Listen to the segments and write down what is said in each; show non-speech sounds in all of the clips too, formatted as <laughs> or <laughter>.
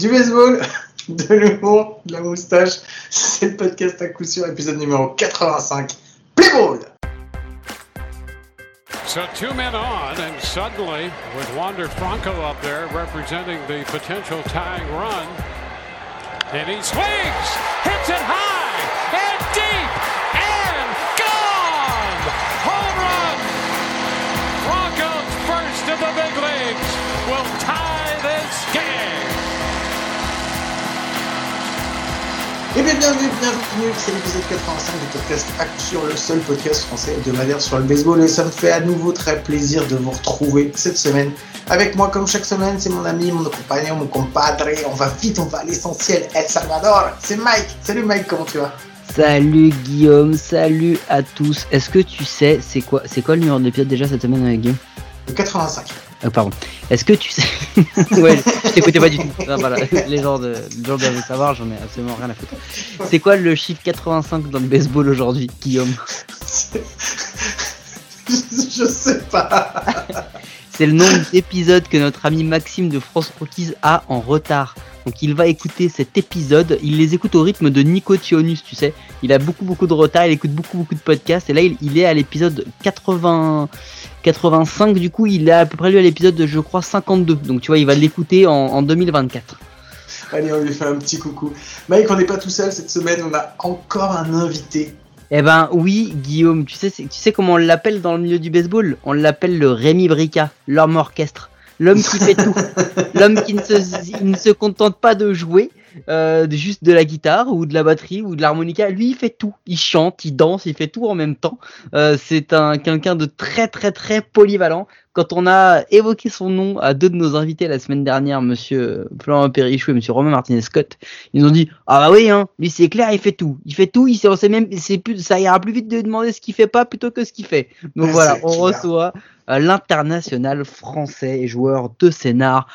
du baseball, <laughs> de l'humour, de la moustache. C'est le podcast à coup sûr, épisode numéro 85. Play ball! So two men on, and suddenly, with Wander Franco up there representing the potential tying run, and he swings, hits it high Et bien bienvenue, bienvenue, c'est l'épisode 85 du podcast sur le seul podcast français hebdomadaire sur le baseball et ça me fait à nouveau très plaisir de vous retrouver cette semaine. Avec moi comme chaque semaine, c'est mon ami, mon compagnon, mon compadre, on va vite, on va à l'essentiel, El Salvador, c'est Mike. Salut Mike, comment tu vas? Salut Guillaume, salut à tous. Est-ce que tu sais, c'est quoi, c'est quoi le numéro d'épisode déjà cette semaine avec Guillaume? Le 85. Euh, Pardon. Est-ce que tu sais <laughs> Ouais, je t'écoutais pas du tout. Voilà. Les gens, de, les gens doivent le savoir, j'en ai absolument rien à foutre. C'est quoi le chiffre 85 dans le baseball aujourd'hui, Guillaume? <laughs> Je sais pas. C'est le nombre d'épisodes que notre ami Maxime de France Rockies a en retard. Donc il va écouter cet épisode, il les écoute au rythme de Nico Tionus, tu sais. Il a beaucoup beaucoup de retard, il écoute beaucoup beaucoup de podcasts et là il, est à l'épisode 80 85 du coup, il est à peu près lui à l'épisode je crois 52. Donc tu vois, il va l'écouter en, en 2024. Allez, on lui fait un petit coucou. Mike, on n'est pas tout seul cette semaine, on a encore un invité. Eh ben oui, Guillaume, tu sais, tu sais comment on l'appelle dans le milieu du baseball? On l'appelle le Rémi Brica, l'homme orchestre, l'homme qui fait tout, <laughs> l'homme qui ne se, il ne se contente pas de jouer, euh, juste de la guitare ou de la batterie ou de l'harmonica. Lui, il fait tout. Il chante, il danse, il fait tout en même temps. Euh, c'est un quelqu'un de très très très polyvalent. Quand on a évoqué son nom à deux de nos invités la semaine dernière, Monsieur Florent Perrichou et Monsieur Romain Martinez Scott, ils ont dit ah bah oui hein, lui c'est clair, il fait tout, il fait tout, il sait, on sait même, c'est plus, ça ira plus vite de demander ce qu'il fait pas plutôt que ce qu'il fait. Donc Ouais, voilà, on clair. reçoit euh, l'international français et joueur de scénar,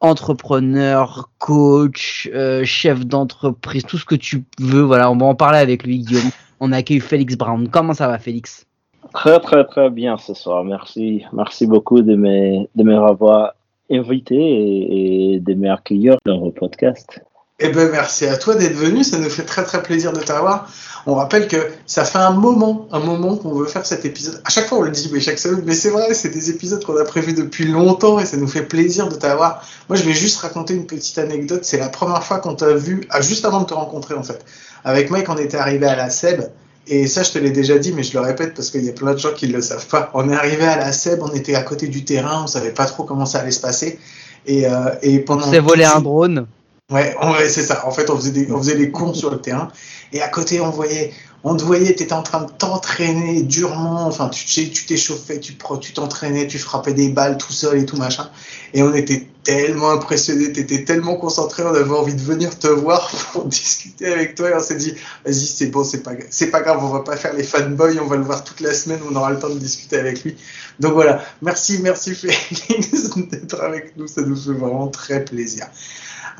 entrepreneur, coach, euh, chef d'entreprise, tout ce que tu veux. Voilà, on va en parler avec lui, Guillaume. <laughs> On accueille Félix Brown. Comment ça va, Félix? Très très très bien ce soir. Merci, merci beaucoup de me de m'avoir invité et, et de m'accueillir dans vos podcasts. Eh ben merci à toi d'être venu, ça nous fait très très plaisir de t'avoir. On rappelle que ça fait un moment, un moment qu'on veut faire cet épisode. À chaque fois on le dit, mais chaque semaine, mais c'est vrai, c'est des épisodes qu'on a prévus depuis longtemps et ça nous fait plaisir de t'avoir. Moi je vais juste raconter une petite anecdote. C'est la première fois qu'on t'a vu, ah, juste avant de te rencontrer en fait. Avec Mike, on était arrivé à la SEB et ça je te l'ai déjà dit, mais je le répète parce qu'il y a plein de gens qui ne le savent pas. On est arrivé à la SEB, on était à côté du terrain, on savait pas trop comment ça allait se passer. Et, euh, et On pendant s'est volé un drone. Ouais, c'est ça. En fait, on faisait, des, on faisait les cons sur le terrain. Et à côté, on voyait, on te voyait, tu étais en train de t'entraîner durement. Enfin, tu tu t'échauffais, tu t'entraînais, tu frappais des balles tout seul et tout machin. Et on était tellement impressionnés, tu étais tellement concentré, on avait envie de venir te voir <laughs> pour discuter avec toi. Et on s'est dit, vas-y, c'est bon, c'est pas, c'est pas grave, on va pas faire les fanboys, on va le voir toute la semaine, on aura le temps de discuter avec lui. Donc voilà, merci, merci <laughs> Félix d'être avec nous, ça nous fait vraiment très plaisir.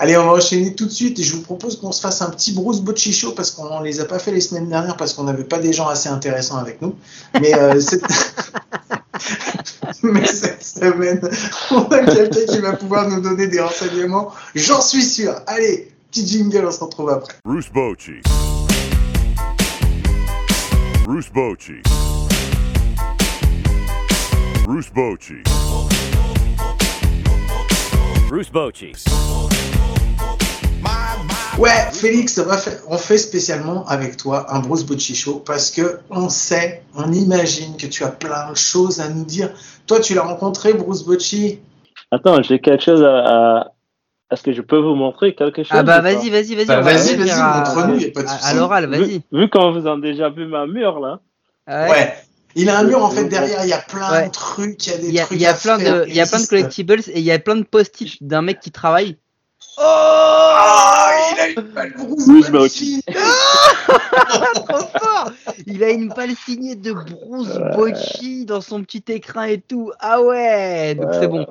Allez, on va enchaîner tout de suite et je vous propose qu'on se fasse un petit Bruce Bocci show parce qu'on les a pas fait les semaines dernières parce qu'on n'avait pas des gens assez intéressants avec nous. Mais, euh, <laughs> cette... <laughs> Mais cette semaine, <laughs> on a quelqu'un qui va pouvoir nous donner des renseignements. J'en suis sûr. Allez, petit jingle, on se retrouve après. Bruce Bochy. Bruce Bochy. Bruce Bochy. Bruce Bochy. Ouais, Félix, on, fait spécialement avec toi un Bruce Bocci show parce que on sait, on imagine que tu as plein de choses à nous dire. Toi, tu l'as rencontré, Bruce Bocci Attends, j'ai quelque chose à, à- Est-ce que je peux vous montrer quelque chose Ah bah vas-y, vas-y, vas-y. Bah, vas-y, vas-y, faire à- montre-nous, y a pas de à- souci. À l'oral, vu, vas-y. vu qu'on vous a déjà vu ma mur là. Ouais. Ouais. Il a un mur en fait derrière, il y a plein Ouais. de trucs, il y a des Il y a, trucs. il y a plein de, il y a plein de collectibles et il y a plein de post-it d'un mec qui travaille. Oh, il a une balle Bruce Bruce Bocci. Trop fort Il a une balle signée de Bruce Bocci dans son petit écran et tout. Ah ouais Donc c'est bon.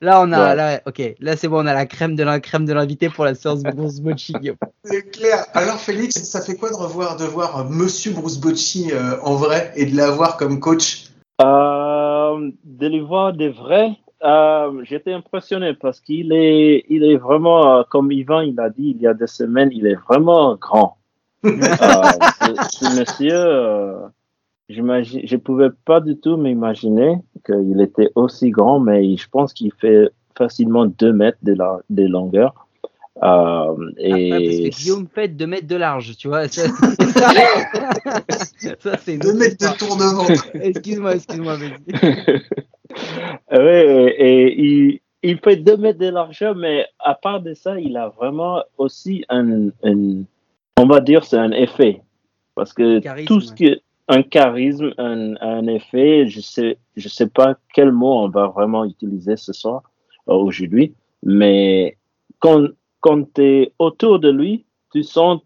Là on a, Ouais. là, ok, là c'est bon, on a la crème de la crème de l'invité pour la séance Bruce Bocci. C'est clair. Alors Félix, ça fait quoi de revoir, de voir euh, Monsieur Bruce Bocci euh, en vrai et de l'avoir comme coach? Euh, de les voir des vrais euh, j'étais impressionné parce qu'il est, il est vraiment, comme Yvan il a dit il y a des semaines, il est vraiment grand. <laughs> Euh, ce, ce monsieur, euh, j'imagine, je pouvais pas du tout m'imaginer qu'il était aussi grand, mais je pense qu'il fait facilement 2 mètres de, la, de longueur. Euh, Et... Ah, parce que Guillaume fait 2 mètres de large, tu vois. <laughs> Ça, <laughs> ça c'est Deux mètres de histoire. tour de ventre. Excuse-moi, excuse-moi, vas-y. <laughs> Ouais, et, il, il fait 2 mètres de largeur, mais à part de ça, il a vraiment aussi un, un- on va dire, c'est un effet. Parce que Charisme, tout ce qui un charisme, un, un effet, je sais, je sais pas quel mot on va vraiment utiliser ce soir, euh, aujourd'hui, mais quand, quand tu es autour de lui, tu sens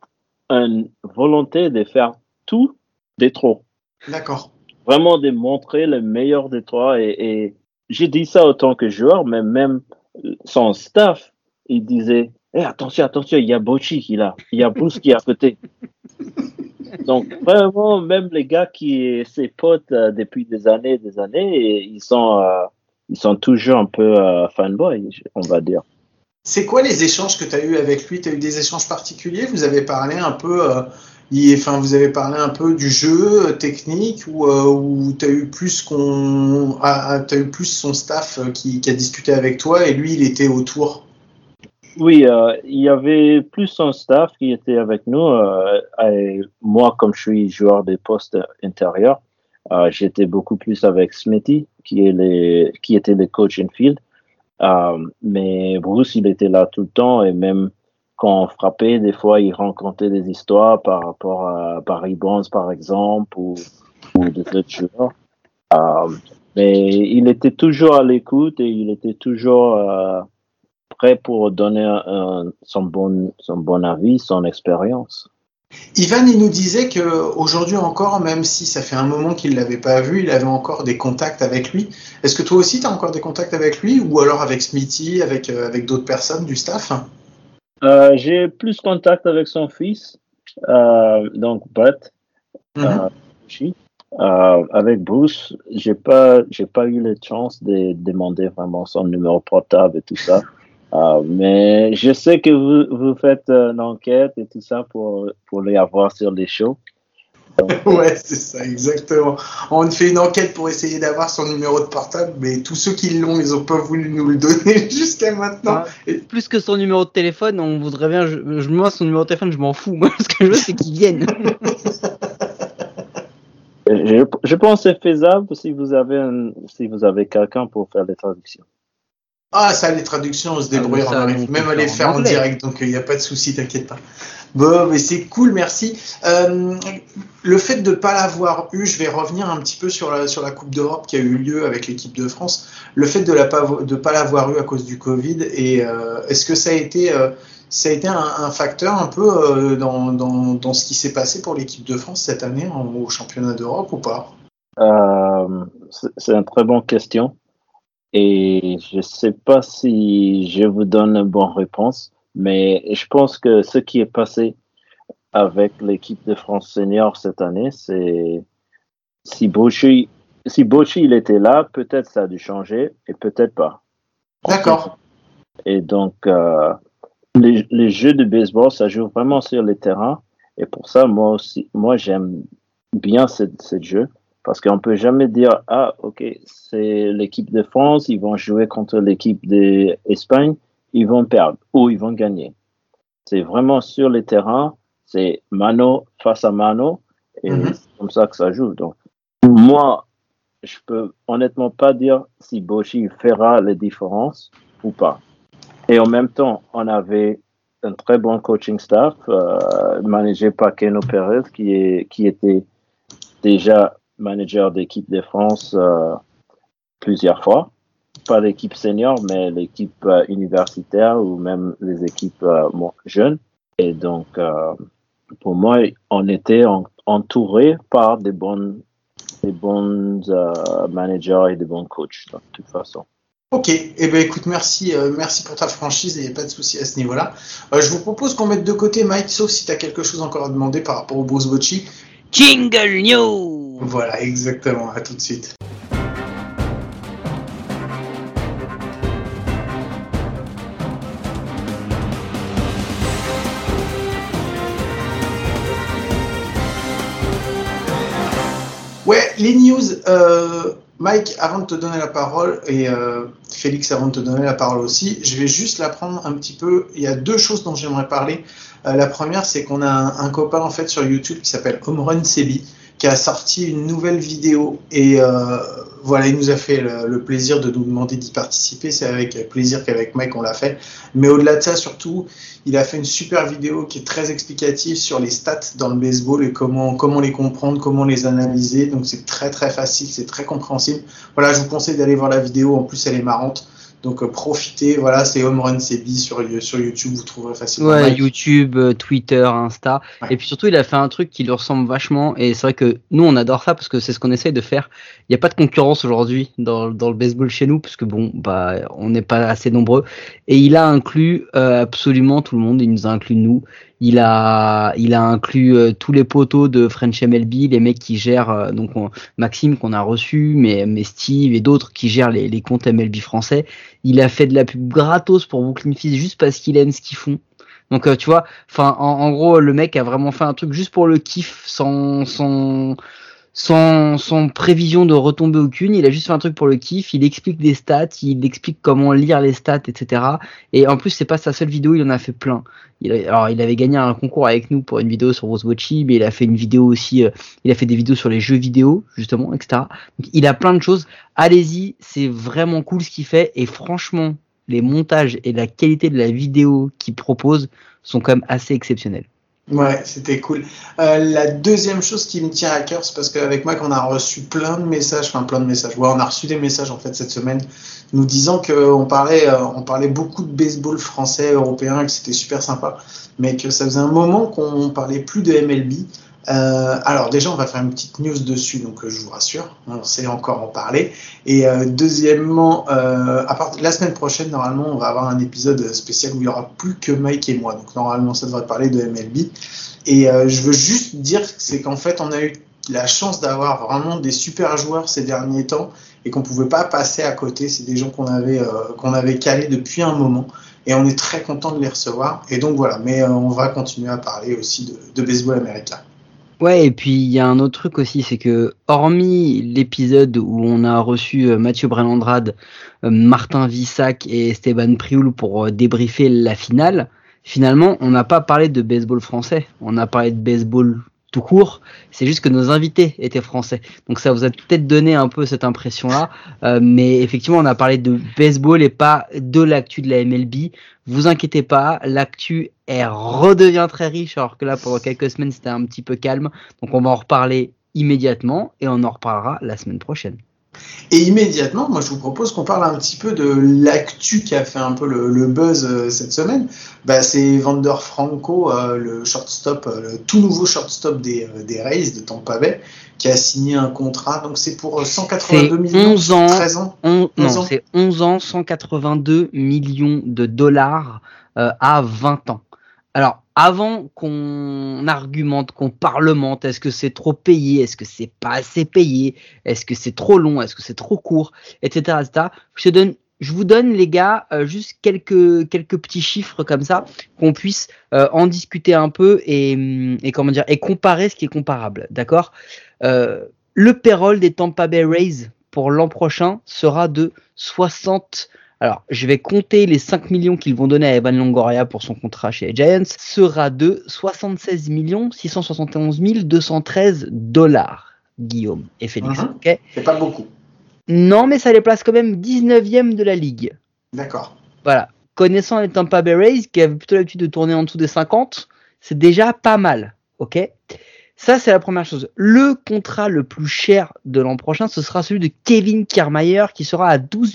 une volonté de faire tout des trop D'accord. vraiment de montrer le meilleur de toi. Et, et j'ai dit ça autant que joueur, mais même son staff, il disait Eh, attention, attention, il y a Bochi qui est là, il y a Bruce qui est à côté. <laughs> Donc, vraiment, même les gars qui sont ses potes euh, depuis des années et des années, et ils sont, euh, ils sont toujours un peu euh, fanboy, on va dire. C'est quoi les échanges que tu as eu avec lui? Tu as eu des échanges particuliers? Vous avez parlé un peu, euh, enfin, vous avez parlé un peu du jeu euh, technique ou, euh, tu as eu plus qu'on, eu plus son staff euh, qui, a discuté avec toi et lui il était autour? Oui, il y avait plus un staff qui était avec nous. et moi, comme je suis joueur des postes intérieurs, j'étais beaucoup plus avec Smithy, qui était le coach infield. Euh, mais Bruce, il était là tout le temps et même quand on frappait, des fois, il rencontrait des histoires par rapport à Barry Bonds, par exemple, ou, ou des autres joueurs. Euh, mais il était toujours à l'écoute et il était toujours euh, prêt pour donner son, bon, son bon avis, son expérience. Ivan, il nous disait que aujourd'hui encore, même si ça fait un moment qu'il l'avait pas vu, il avait encore des contacts avec lui. Est-ce que toi aussi tu as encore des contacts avec lui ou alors avec Smithy, avec, euh, avec d'autres personnes du staff? Euh, J'ai plus contact avec son fils, euh, donc. Euh, aussi. Euh, avec Bruce, j'ai pas, j'ai pas eu la chance de demander vraiment son numéro portable et tout ça. Euh, mais je sais que vous, vous faites euh, une enquête et tout ça pour, pour les avoir sur les shows. Donc, <laughs> Ouais, c'est ça, exactement. On fait une enquête pour essayer d'avoir son numéro de portable, mais tous ceux qui l'ont, ils ont pas voulu nous le donner <laughs> jusqu'à maintenant. Ah, plus que son numéro de téléphone, on voudrait bien. Je, je- moi, son numéro de téléphone, je m'en fous. Moi, <laughs> ce que je veux, c'est qu'il vienne. je, je pense que c'est faisable si vous avez un, si vous avez quelqu'un pour faire les traductions. Ah, ça, les traductions, on se débrouille, Ah, on arrive on peut même à les faire en direct, donc il n'y a pas de souci, t'inquiète pas. Bon, mais c'est cool, merci. Euh, le fait de ne pas l'avoir eu, je vais revenir un petit peu sur la, sur la Coupe d'Europe qui a eu lieu avec l'équipe de France. Le fait de ne pas l'avoir eu à cause du Covid, et euh, est-ce que ça a été, euh, ça a été un, un facteur un peu euh, dans, dans, dans ce qui s'est passé pour l'équipe de France cette année en- au championnat d'Europe ou pas? Euh, c'est c'est une très bonne question. Et je ne sais pas si je vous donne une bonne réponse, mais je pense que ce qui est passé avec l'équipe de France senior cette année, c'est si il était là, peut-être ça a dû changer et peut-être pas. D'accord. Et donc, euh, les, les jeux de baseball, ça joue vraiment sur les terrains. Et pour ça, moi aussi, moi, j'aime bien ce, ce jeu. Parce qu'on peut jamais dire, ah, ok, c'est l'équipe de France, ils vont jouer contre l'équipe d'Espagne, ils vont perdre ou ils vont gagner. C'est vraiment sur les terrains, c'est mano face à mano, et Mhm. c'est comme ça que ça joue. Donc, moi, je peux honnêtement pas dire si Boshi fera les différences ou pas. Et en même temps, on avait un très bon coaching staff, euh, managé par Keno Perez, qui, est, qui était déjà manager d'équipe de France euh, plusieurs fois. Pas l'équipe senior, mais l'équipe euh, universitaire ou même les équipes euh, jeunes. Et donc, euh, pour moi, on était en- entouré par des bonnes des bons euh, managers et des bons coachs, de toute façon. Ok, eh ben écoute, merci, euh, merci pour ta franchise, il n'y a pas de souci à ce niveau-là. Euh, je vous propose qu'on mette de côté Mike, sauf si tu as quelque chose encore à demander par rapport au Bruce Bocci. Jingle News voilà, exactement. À tout de suite. Ouais, les news. Euh, Mike, avant de te donner la parole, et euh, Félix, avant de te donner la parole aussi, je vais juste la prendre un petit peu. Il y a deux choses dont j'aimerais parler. Euh, la première, c'est qu'on a un, un, copain en fait sur YouTube qui s'appelle Omron Sebi, qui a sorti une nouvelle vidéo et euh, voilà, il nous a fait le, le plaisir de nous demander d'y participer. C'est avec plaisir qu'avec Mike on l'a fait. Mais au-delà de ça, surtout, il a fait une super vidéo qui est très explicative sur les stats dans le baseball et comment comment les comprendre, comment les analyser. Donc c'est très très facile, c'est très compréhensible. Voilà, je vous conseille d'aller voir la vidéo. En plus, elle est marrante. Donc euh, profitez, voilà, c'est Home Run CB sur, sur YouTube, vous trouverez facilement. Ouais. YouTube, euh, Twitter, Insta. Ouais. Et puis surtout, il a fait un truc qui lui ressemble vachement. Et c'est vrai que nous, on adore ça parce que c'est ce qu'on essaye de faire. Il n'y a pas de concurrence aujourd'hui dans, dans le baseball chez nous parce que bon, bah, on n'est pas assez nombreux. Et il a inclus euh, absolument tout le monde. Il nous a inclus nous. Il a, il a inclus euh, tous les poteaux de French MLB, les mecs qui gèrent, euh, donc on- Maxime qu'on a reçu, mais, mais Steve et d'autres qui gèrent les, les comptes MLB français. Il a fait de la pub gratos pour Brooklyn Fizz juste parce qu'il aime ce qu'ils font. Donc euh, tu vois, enfin en, en gros le mec a vraiment fait un truc juste pour le kiff, sans sans sans, sans prévision de retomber aucune. Il a juste fait un truc pour le kiff. Il explique des stats, il explique comment lire les stats, etc. Et en plus c'est pas sa seule vidéo, il en a fait plein. Il alors il avait gagné un concours avec nous pour une vidéo sur Rose Watchy, mais il a fait une vidéo aussi. euh, il a fait des vidéos sur les jeux vidéo justement, etc. Donc il a plein de choses. Allez-y, c'est vraiment cool ce qu'il fait et franchement les montages et la qualité de la vidéo qu'il propose sont quand même assez exceptionnels. Ouais, c'était cool. Euh, la deuxième chose qui me tient à cœur, c'est parce qu'avec Mike, on a reçu plein de messages, enfin plein de messages. Ouais, on a reçu des messages en fait cette semaine, nous disant qu'on parlait, euh, on parlait beaucoup de baseball français, européen, que c'était super sympa, mais que ça faisait un moment qu'on parlait plus de MLB. Euh, alors déjà, on va faire une petite news dessus, donc euh, je vous rassure, on sait encore en parler. Et euh, deuxièmement, la semaine prochaine, normalement, on va avoir un épisode spécial où il y aura plus que Mike et moi. Donc normalement, ça devrait parler de MLB. Et je veux juste dire, c'est qu'en fait, on a eu la chance d'avoir vraiment des super joueurs ces derniers temps et qu'on pouvait pas passer à côté. C'est des gens qu'on avait qu'on avait calés depuis un moment et on est très content de les recevoir. Et donc voilà. Mais on va continuer à parler aussi de baseball américain. Ouais, et puis il y a un autre truc aussi, c'est que hormis l'épisode où on a reçu euh, Mathieu Brelandrade, euh, Martin Vissac et Esteban Prioul pour euh, débriefer la finale, finalement on n'a pas parlé de baseball français, on a parlé de baseball tout court, c'est juste que nos invités étaient français. Donc ça vous a peut-être donné un peu cette impression-là, euh, mais effectivement on a parlé de baseball et pas de l'actu de la MLB. Vous inquiétez pas, l'actu elle redevient très riche alors que là pendant quelques semaines c'était un petit peu calme. Donc on va en reparler immédiatement et on en reparlera la semaine prochaine. Et immédiatement, moi je vous propose qu'on parle un petit peu de l'actu qui a fait un peu le, le buzz euh, cette semaine. Bah, c'est Vander Franco, euh, le shortstop, euh, le tout nouveau shortstop des, euh, des Rays de Tampa Bay, qui a signé un contrat. Donc c'est pour euh, 182 C'est millions, 11 ans. 13 ans. On- 11 non, c'est 11 ans, 182 millions de dollars euh, à 20 ans. Alors, avant qu'on argumente, qu'on parlemente, est-ce que c'est trop payé, est-ce que c'est pas assez payé, est-ce que c'est trop long, est-ce que c'est trop court, etc.. Je vous donne les gars euh, juste quelques quelques petits chiffres comme ça qu'on puisse euh, en discuter un peu et, hum, et comment dire et comparer ce qui est comparable, d'accord? Euh, Le payroll des Tampa Bay Rays pour l'an prochain sera de 60 alors, je vais compter les 5 millions qu'ils vont donner à Evan Longoria pour son contrat chez les Giants, sera de 76 millions 671 213 dollars, Guillaume et Félix. Ok? C'est pas beaucoup. non, mais ça les place quand même 19e de la ligue. D'accord. Voilà. Connaissant les Tampa Bay Rays, qui avaient plutôt l'habitude de tourner en dessous des 50, c'est déjà pas mal. Ok? Ça, c'est la première chose. Le contrat le plus cher de l'an prochain, ce sera celui de Kevin Kiermaier, qui sera à 12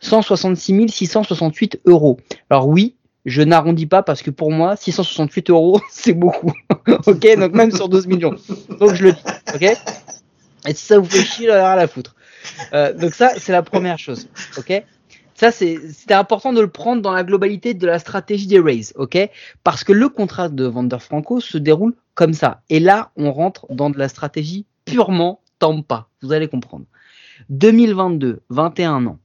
166 668 euros. Alors oui, je n'arrondis pas parce que pour moi, 668 euros, <laughs> c'est beaucoup. <laughs> ok Donc même sur 12 millions. Donc je le dis. Ok? Et si ça vous fait chier, alors à la foutre. Euh, donc ça, c'est la première chose. Ok? Ça, c'est, c'était important de le prendre dans la globalité de la stratégie des Rays, ok? Parce que le contrat de Vander Franco se déroule comme ça. Et là, on rentre dans de la stratégie purement Tampa. Vous allez comprendre. 2022, 21 ans.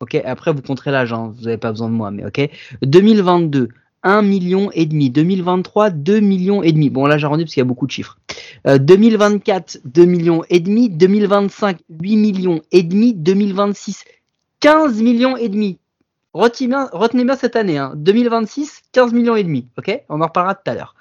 Ok? Après, vous compterez l'âge, hein, vous n'avez pas besoin de moi, mais ok? 2022, 1 million et demi. 2023, 2 millions et demi. Bon, là, j'arrondis parce qu'il y a beaucoup de chiffres. Euh, 2024, 2 millions et demi. 2025, 8 millions et demi. 2026, 15 millions et demi. Retenez bien, retenez bien cette année, hein. 2026, 15 millions et demi, ok? On en reparlera tout à l'heure.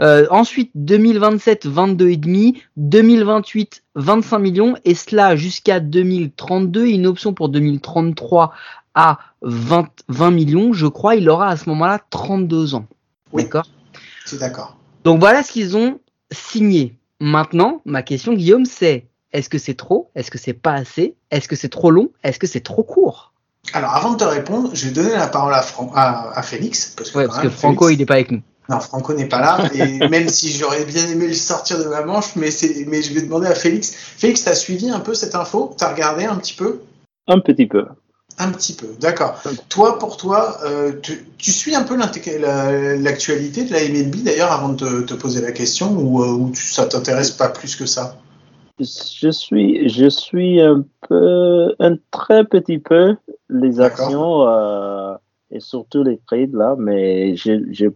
Euh, ensuite, 2027, 22 et demi, 2028, 25 millions, et cela jusqu'à 2032, une option pour 2033 à 20, 20 millions, je crois, il aura à ce moment-là 32 ans. Oui. D'accord? Suis d'accord. Donc voilà ce qu'ils ont signé. Maintenant, ma question, Guillaume, c'est est-ce que c'est trop? Est-ce que c'est pas assez? Est-ce que c'est trop long? Est-ce que c'est trop court? Alors, avant de te répondre, je vais donner la parole à, Fran- à, à Félix. Parce que, Ouais, parce que Franco, Félix- il n'est pas avec nous. Non, Franco n'est pas là. Et <laughs> même si j'aurais bien aimé le sortir de ma manche, mais, c'est- mais je vais demander à Félix. Félix, t'as suivi un peu cette info? T'as regardé un petit peu? Un petit peu. Un petit peu, d'accord. Toi, pour toi, euh, tu, tu suis un peu l'actualité de la MLB d'ailleurs avant de te, te poser la question ou, euh, ou tu- ça t'intéresse pas plus que ça? Je suis, je suis un peu, un très petit peu les actions euh, et surtout les trades là, mais je, je,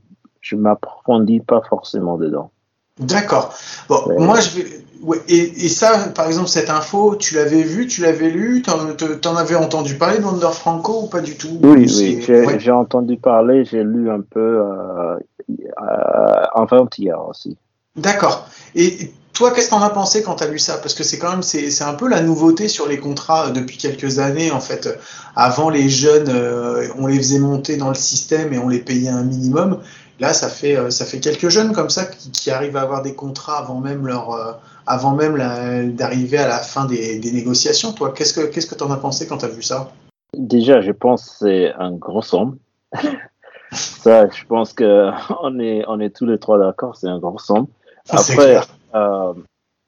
je m'approfondis pas forcément dedans. D'accord. Bon, moi je vais. ouais, et, et ça, par exemple, cette info, tu l'avais vu, tu l'avais lu, t'en te- t'en avais entendu parler de Wander Franco ou pas du tout? Oui, oui, j'ai ouais. j'ai entendu parler, j'ai lu un peu euh, euh, avant-hier aussi. D'accord. Et toi, qu'est-ce que t'en as pensé quand t'as lu ça? Parce que c'est quand même, c'est c'est un peu la nouveauté sur les contrats euh, depuis quelques années. En fait, avant les jeunes, euh, on les faisait monter dans le système et on les payait un minimum. Là, ça fait euh, ça fait quelques jeunes comme ça qui, qui arrivent à avoir des contrats avant même leur euh, avant même d'arriver à la fin des, des négociations. Toi, qu'est-ce que qu'est-ce que t'en as pensé quand t'as vu ça? Déjà, je pense que c'est un gros somme. <laughs> Ça, je pense que <laughs> on est, on est tous les trois d'accord, c'est un gros somme. Après. Euh,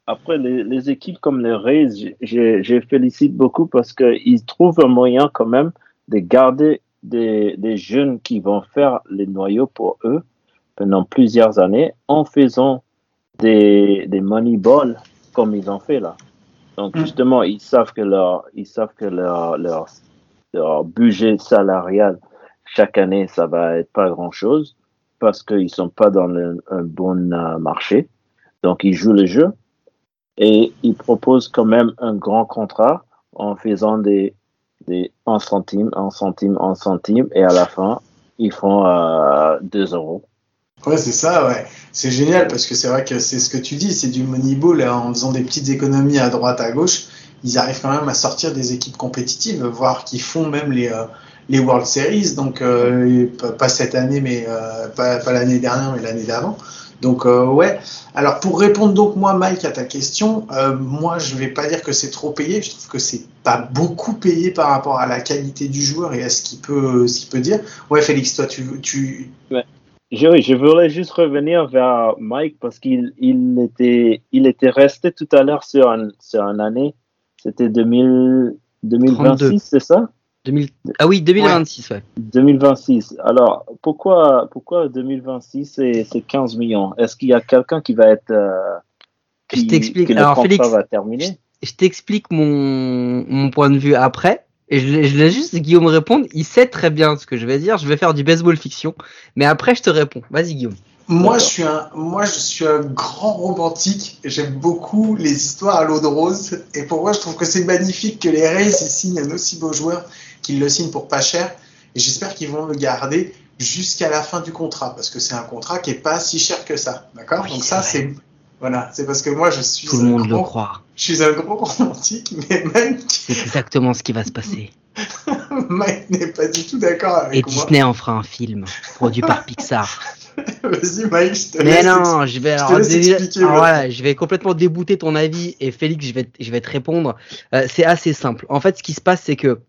après les, les équipes comme les Rays, je, félicite beaucoup parce qu'ils trouvent un moyen quand même de garder des, des jeunes qui vont faire les noyaux pour eux pendant plusieurs années en faisant des, des money balls comme ils ont fait là. Donc Mm. justement, ils savent que leur, ils savent que leur, leur, leur budget salarial chaque année, ça va être pas grand chose parce qu'ils sont pas dans le, un bon euh, marché. Donc, ils jouent le jeu et ils proposent quand même un grand contrat en faisant des, des 1 centime, 1 centime, 1 centime et à la fin, ils font euh, 2 euros. Ouais, c'est ça, ouais. C'est génial parce que c'est vrai que c'est ce que tu dis, c'est du moneyball hein, en faisant des petites économies à droite, à gauche. Ils arrivent quand même à sortir des équipes compétitives, voire qui font même les, euh, les World Series. Donc, euh, pas cette année, mais euh, pas, pas l'année dernière, mais l'année d'avant. Donc, euh, ouais. Alors, pour répondre donc, moi, Mike, à ta question, euh, moi, je vais pas dire que c'est trop payé. Je trouve que c'est pas beaucoup payé par rapport à la qualité du joueur et à ce qu'il peut, ce qu'il peut dire. Ouais, Félix, toi, tu, tu, Je, oui, je voulais juste revenir vers Mike parce qu'il il était, il était resté tout à l'heure sur, un, sur une année. C'était 2000 2026, 32. c'est ça? 2000... Ah oui, 2026, ouais. 2026. Alors, pourquoi, pourquoi 2026 c'est c'est 15 millions? Est-ce qu'il y a quelqu'un qui va être. euh, Je t'explique. Alors, contrat Félix, va terminer? je t'explique mon, mon point de vue après. Et je, je laisse juste Guillaume répondre. Il sait très bien ce que je vais dire. Je vais faire du baseball fiction. Mais après, je te réponds. Vas-y, Guillaume. Moi, je suis un, moi, je suis un grand romantique. J'aime beaucoup les histoires à l'eau de rose. Et pour moi, je trouve que c'est magnifique que les Rays signent un aussi beau joueur, qu'ils le signent pour pas cher. Et j'espère qu'ils vont le garder jusqu'à la fin du contrat, parce que c'est un contrat qui est pas si cher que ça. D'accord? Oui, Donc ça, c'est voilà, c'est parce que moi, je suis Tout le monde le croit. Je suis un grand romantique, <laughs> mais Mike, C'est exactement ce qui va se passer. <laughs> Mike n'est pas du tout d'accord Et avec moi. Disney en fera un film produit par Pixar. <laughs> Vas-y, Mike, je te Mais laisse non, je vais te alors, laisse déjà- expliquer, alors ouais. voilà, je vais complètement débouter ton avis et Félix, je vais, te- je vais te répondre. Euh, c'est assez simple. En fait, ce qui se passe, c'est que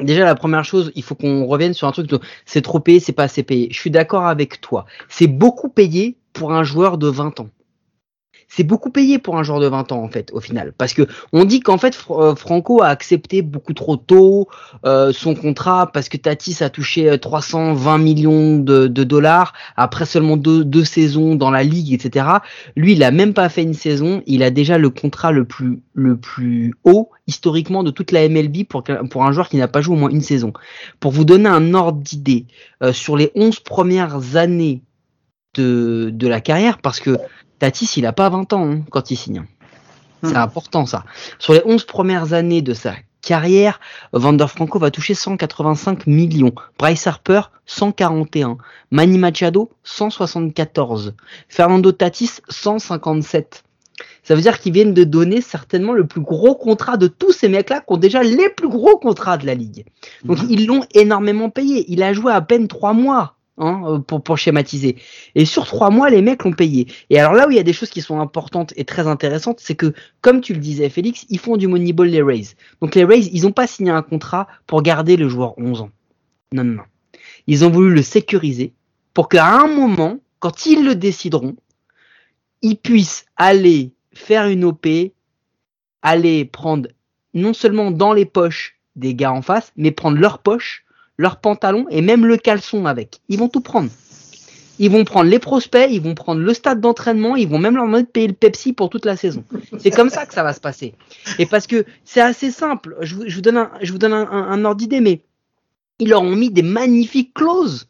déjà la première chose, il faut qu'on revienne sur un truc. C'est trop payé, c'est pas assez payé. Je suis d'accord avec toi. C'est beaucoup payé pour un joueur de 20 ans. C'est beaucoup payé pour un joueur de 20 ans en fait au final parce que on dit qu'en fait euh, Franco a accepté beaucoup trop tôt euh, son contrat parce que Tatis a touché euh, 320 millions de, dollars après seulement deux, deux saisons dans la ligue, etc. Lui, il a même pas fait une saison, il a déjà le contrat le plus le plus haut historiquement de toute la MLB pour pour un joueur qui n'a pas joué au moins une saison. Pour vous donner un ordre d'idée, euh, sur les 11 premières années de, de la carrière, parce que Tatis, il a pas 20 ans hein, quand il signe. C'est Hmm. important ça. Sur les 11 premières années de sa carrière, Vander Franco va toucher 185 millions. Bryce Harper, 141. Manny Machado, 174. Fernando Tatis, 157. Ça veut dire qu'ils viennent de donner certainement le plus gros contrat de tous ces mecs-là qui ont déjà les plus gros contrats de la ligue. Donc Mhm. ils l'ont énormément payé. Il a joué à peine trois mois hein, euh, pour, pour schématiser. Et sur trois mois, les mecs l'ont payé. Et alors là où il y a des choses qui sont importantes et très intéressantes, c'est que, comme tu le disais Félix, ils font du moneyball les Rays. Donc les Rays, ils n'ont pas signé un contrat pour garder le joueur 11 ans. Non, non, non. Ils ont voulu le sécuriser pour qu'à un moment, quand ils le décideront, ils puissent aller faire une OP, aller prendre non seulement dans les poches des gars en face, mais prendre leurs poches, leurs pantalons et même le caleçon avec. Ils vont tout prendre. Ils vont prendre les prospects, ils vont prendre le stade d'entraînement, ils vont même leur demander de payer le Pepsi pour toute la saison. C'est comme ça que ça va se passer. Et parce que c'est assez simple. Je vous, donne un, je vous donne un ordre d'idée, mais ils leur ont mis des magnifiques clauses.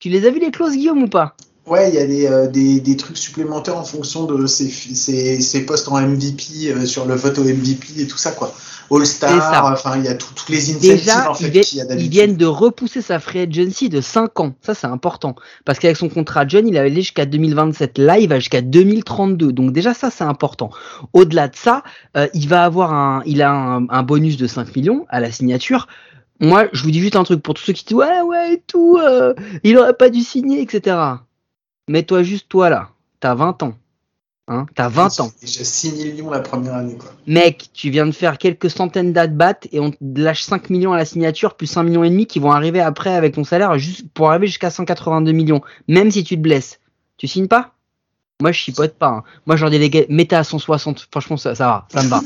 Tu les as vu les clauses, Guillaume, ou pas? Ouais, il y a des, euh, des, des trucs supplémentaires en fonction de ces, ces, ces postes en MVP, euh, sur le vote au MVP et tout ça, quoi. All-Star, enfin, il y a tout- tous les incentives, Déjà, en fait, qu'il y a ils viennent de repousser sa free agency de 5 ans. Ça, c'est important. Parce qu'avec son contrat jeune, il allé jusqu'à 2027. Là, il va jusqu'à 2032. Donc déjà, ça, c'est important. Au-delà de ça, euh, il va avoir un, il a un, un bonus de 5 millions à la signature. Moi, je vous dis juste un truc pour tous ceux qui disent ouais, ouais, et tout, euh, il aurait pas dû signer, etc. Mets-toi juste toi là. T'as 20 ans. Hein T'as 20 ans. Déjà 6 millions la première année, quoi. Mec, tu viens de faire quelques centaines d'at-bats et on te lâche 5 millions à la signature plus 1 million et demi qui vont arriver après avec ton salaire juste pour arriver jusqu'à 182 millions. Même si tu te blesses. Tu signes pas? Moi, je chipote pas. hein. Moi, je leur dis les gars, mettez à 160. Franchement, ça, ça va. Ça me va.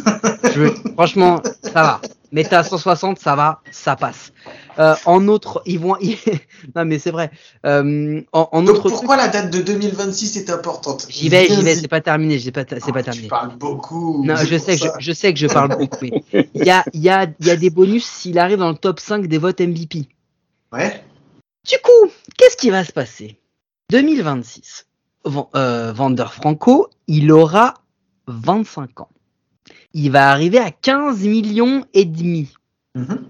<laughs> Je veux- franchement, ça va. Mettez à 160, ça va. Ça passe. Euh, en autre, ils vont. <laughs> non, mais c'est vrai. Euh, en, en Donc autre pourquoi la date de 2026 est importante? J'y vais, j'y vais. C'est pas terminé. C'est pas, c'est pas Ah, terminé. Tu parles beaucoup. Non, je sais, que je sais que je parle beaucoup, mais il y a, il y, a, il y a des bonus s'il arrive dans le top 5 des votes MVP. Ouais. Du coup, qu'est-ce qui va se passer? 2026. Van- euh, Vander Franco, il aura 25 ans. Il va arriver à 15 millions et demi. Mhm.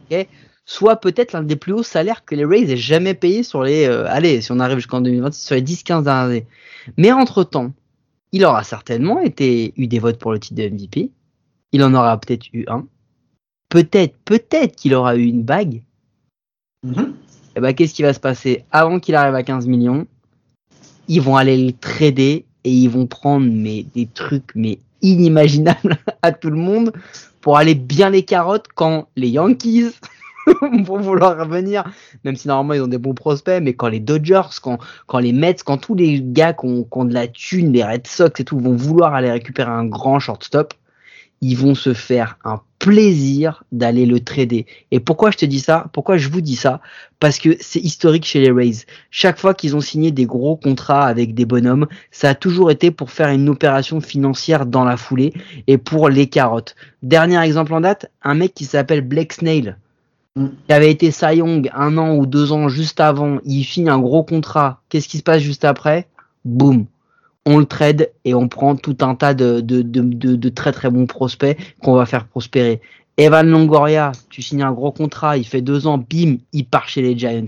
Soit peut-être l'un des plus hauts salaires que les Rays aient jamais payé sur les... euh, allez, si on arrive jusqu'en 2026, sur les 10-15 dernières années. Mais entre-temps, il aura certainement été eu des votes pour le titre de MVP. Il en aura peut-être eu un. Peut-être, peut-être qu'il aura eu une bague. Mhm. Et ben, qu'est-ce qui va se passer Avant qu'il arrive à 15 millions, ils vont aller le trader et ils vont prendre mais, des trucs mais inimaginables <laughs> à tout le monde pour aller bien les carottes quand les Yankees <laughs> vont vouloir revenir, même si normalement ils ont des bons prospects, mais quand les Dodgers, quand, quand les Mets, quand tous les gars qui ont, qui ont de la thune, les Red Sox et tout, vont vouloir aller récupérer un grand shortstop, ils vont se faire un plaisir d'aller le trader. Et pourquoi je te dis ça? Pourquoi je vous dis ça? Parce que c'est historique chez les Rays. Chaque fois qu'ils ont signé des gros contrats avec des bonhommes, ça a toujours été pour faire une opération financière dans la foulée et pour les carottes. Dernier exemple en date, un mec qui s'appelle Blake Snail, Mm. qui avait été Cy Young un an ou deux ans juste avant, il signe un gros contrat. Qu'est-ce qui se passe juste après? Boum on le trade et on prend tout un tas de, de, de, de, de très très bons prospects qu'on va faire prospérer. Evan Longoria, tu signes un gros contrat, il fait deux ans, bim, il part chez les Giants.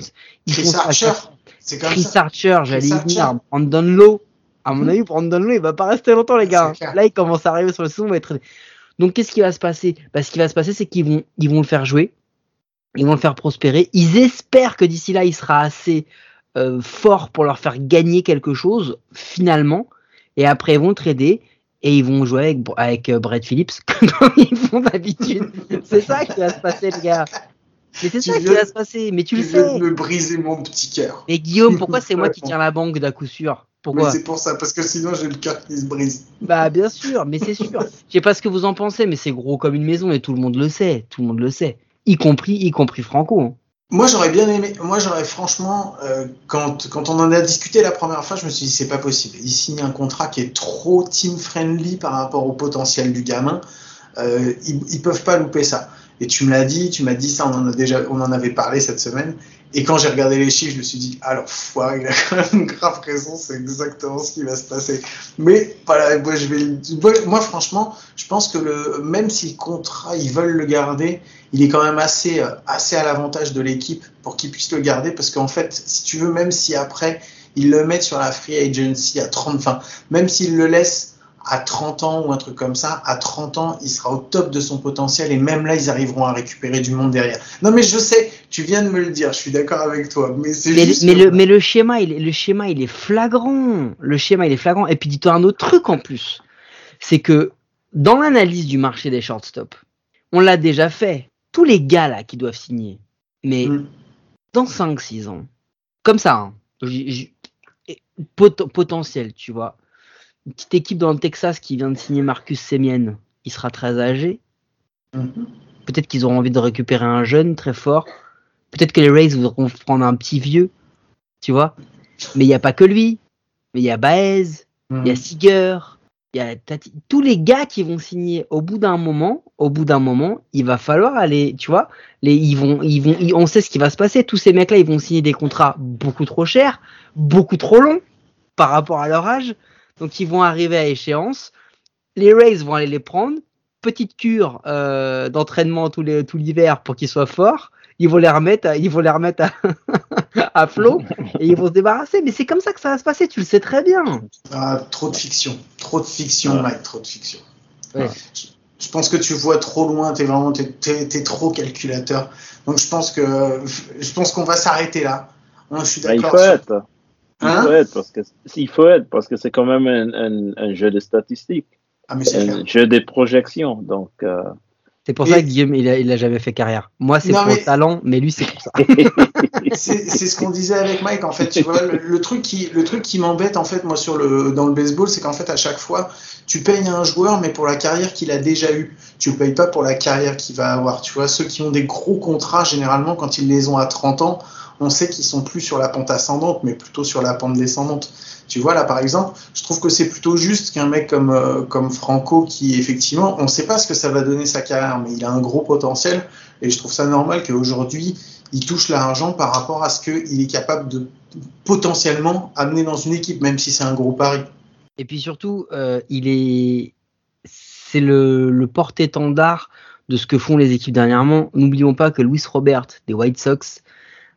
Ils Chris Archer. C'est comme Chris ça. Archer, j'allais y venir. Brandon Lowe. À mon avis, Brandon Lowe, il va pas rester longtemps, les gars. Là, il commence à arriver sur le il va être. Donc, qu'est-ce qui va se passer? Bah, Ce qui va se passer, c'est qu'ils vont, ils vont le faire jouer. Ils vont le faire prospérer. Ils espèrent que d'ici là, il sera assez euh, fort pour leur faire gagner quelque chose, finalement. Et après, ils vont trader et ils vont jouer avec, avec euh, Brett Phillips, <laughs> comme ils font d'habitude. c'est ça qui va se passer, les gars. Mais c'est Tu ça qui va se passer. Mais tu Tu le sais. de me briser mon petit cœur. Mais Guillaume, <laughs> pourquoi c'est moi qui tiens la banque d'à coup sûr? Pourquoi? C'est pour ça, parce que sinon j'ai le cœur qui se brise. Bah bien sûr, mais c'est sûr. Je sais pas ce que vous en pensez, mais c'est gros comme une maison et tout le monde le sait. Tout le monde le sait. Y compris, y compris Franco. hein. Moi j'aurais bien aimé, moi j'aurais franchement, euh, quand, quand on en a discuté la première fois, je me suis dit c'est pas possible. Il signe un contrat qui est trop team friendly par rapport au potentiel du gamin. Euh, ils, ils peuvent pas louper ça. Et tu me l'as dit, tu m'as dit ça, on en a déjà, on en avait parlé cette semaine. Et quand j'ai regardé les chiffres, je me suis dit, alors, foire, il a <laughs> quand même une grave raison, c'est exactement ce qui va se passer. Mais voilà, moi, je vais, moi, franchement, je pense que le, même si le contrat, ils veulent le garder, il est quand même assez, euh, assez à l'avantage de l'équipe pour qu'ils puissent le garder, parce qu'en fait, si tu veux, même si après, ils le mettent sur la free agency à 30, enfin, même s'ils le laissent à 30 ans ou un truc comme ça, à 30 ans, il sera au top de son potentiel et même là, ils arriveront à récupérer du monde derrière. Non, mais je sais, tu viens de me le dire, je suis d'accord avec toi, mais c'est Mais, juste. mais le, mais le schéma, il, le schéma, il est flagrant. Le schéma, il est flagrant. Et puis, dis-toi un autre truc en plus. C'est que dans l'analyse du marché des shortstops, on l'a déjà fait. Tous les gars là qui doivent signer, mais Mm. dans 5-6 ans, comme ça, hein, j- j- et pot- potentiel, tu vois. Une petite équipe dans le Texas qui vient de signer Marcus Semien, il sera très âgé. Mhm. Peut-être qu'ils auront envie de récupérer un jeune très fort. Peut-être que les Rays voudront prendre un petit vieux, tu vois. Mais il n'y a pas que lui. Mais il y a Baez, il y a Seager, il Tous les gars qui vont signer au bout d'un moment, au bout d'un moment, il va falloir aller, tu vois. Les, ils vont, ils vont, on sait ce qui va se passer. Tous ces mecs-là, ils vont signer des contrats beaucoup trop chers, beaucoup trop longs par rapport à leur âge. Donc ils vont arriver à échéance. Les Rays vont aller les prendre. Petite cure euh, d'entraînement tout l'hiver pour qu'ils soient forts. Ils vont les remettre, à, ils vont les remettre à, <laughs> à flot <laughs> et ils vont se débarrasser. Mais c'est comme ça que ça va se passer. Tu le sais très bien. Ah, trop de fiction. Trop de fiction. Mike, trop de fiction. Ouais. Je, je pense que tu vois trop loin, t'es vraiment, t'es, t'es- t'es trop calculateur. Donc je pense que, je pense qu'on va s'arrêter là. Hein, je suis Ben, il d'accord. faut être. Il Hein faut être parce que il faut être parce que c'est quand même un, un- un jeu de statistiques, Ah, mais c'est clair. un jeu de projections. Donc, euh, C'est pour Et- ça que Guillaume, il a, il a jamais fait carrière. Moi, c'est pour mais- le talent, mais lui, c'est pour ça. <laughs> C'est ce qu'on disait avec Mike en fait. Tu vois, le, le truc qui, le truc qui m'embête en fait moi sur le dans le baseball, c'est qu'en fait à chaque fois tu payes un joueur mais pour la carrière qu'il a déjà eue. Tu le payes pas pour la carrière qu'il va avoir. Tu vois, ceux qui ont des gros contrats généralement quand ils les ont à 30 ans, on sait qu'ils sont plus sur la pente ascendante mais plutôt sur la pente descendante. Tu vois là par exemple, je trouve que c'est plutôt juste qu'un mec comme euh, Franco qui effectivement, on sait pas ce que ça va donner sa carrière mais il a un gros potentiel et je trouve ça normal qu'aujourd'hui il touche l'argent par rapport à ce qu'il est capable de potentiellement amener dans une équipe, même si c'est un gros pari. Et puis surtout, euh, il est, c'est le, le porte-étendard de ce que font les équipes dernièrement. N'oublions pas que Luis Robert des White Sox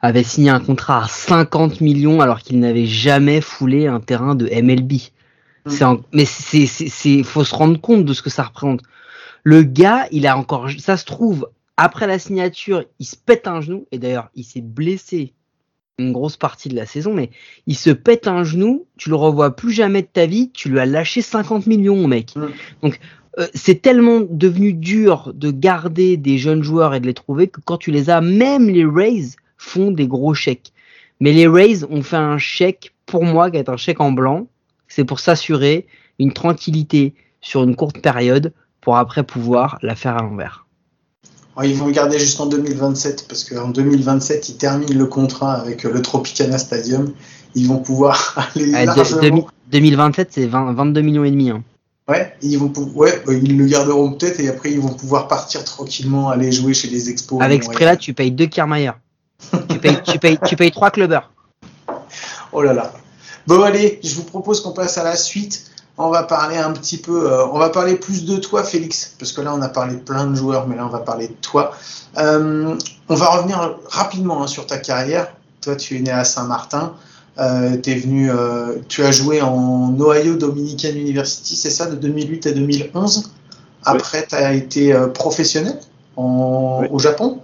avait signé un contrat à 50 millions alors qu'il n'avait jamais foulé un terrain de MLB. Mm. Mais c'est, c'est, c'est, faut se rendre compte de ce que ça représente. Le gars, il a encore, ça se trouve, après la signature, il se pète un genou, et d'ailleurs, il s'est blessé une grosse partie de la saison, mais il se pète un genou, tu le revois plus jamais de ta vie, tu lui as lâché 50 millions, mec. Mm. Donc, euh, c'est tellement devenu dur de garder des jeunes joueurs et de les trouver que quand tu les as, même les Rays font des gros chèques. Mais les Rays ont fait un chèque, pour moi, qui est un chèque en blanc. C'est pour s'assurer une tranquillité sur une courte période pour après pouvoir la faire à l'envers. Ils vont le garder jusqu'en 2027 parce qu'en 2027, ils terminent le contrat avec le Tropicana Stadium. Ils vont pouvoir <laughs> aller Euh, largement. demi- 2027, c'est 20 22 millions et demi. hein. Ouais, ils vont ouais, euh, ils le garderont peut-être et après ils vont pouvoir partir tranquillement, aller jouer chez les expos. Avec ce prix-là, tu payes deux Kiermaier. Tu, payes, tu, payes, tu payes trois clubbers. Oh là là. Bon allez, je vous propose qu'on passe à la suite. On va parler un petit peu, euh, on va parler plus de toi, Félix, parce que là on a parlé de plein de joueurs, mais là on va parler de toi. Euh, on va revenir rapidement hein, sur ta carrière. Toi, tu es né à Saint-Martin. Euh, t'es venu, euh, tu as joué en Ohio Dominican University, c'est ça, de 2008 à 2011. Après, tu as été euh, professionnel en- Oui. au Japon?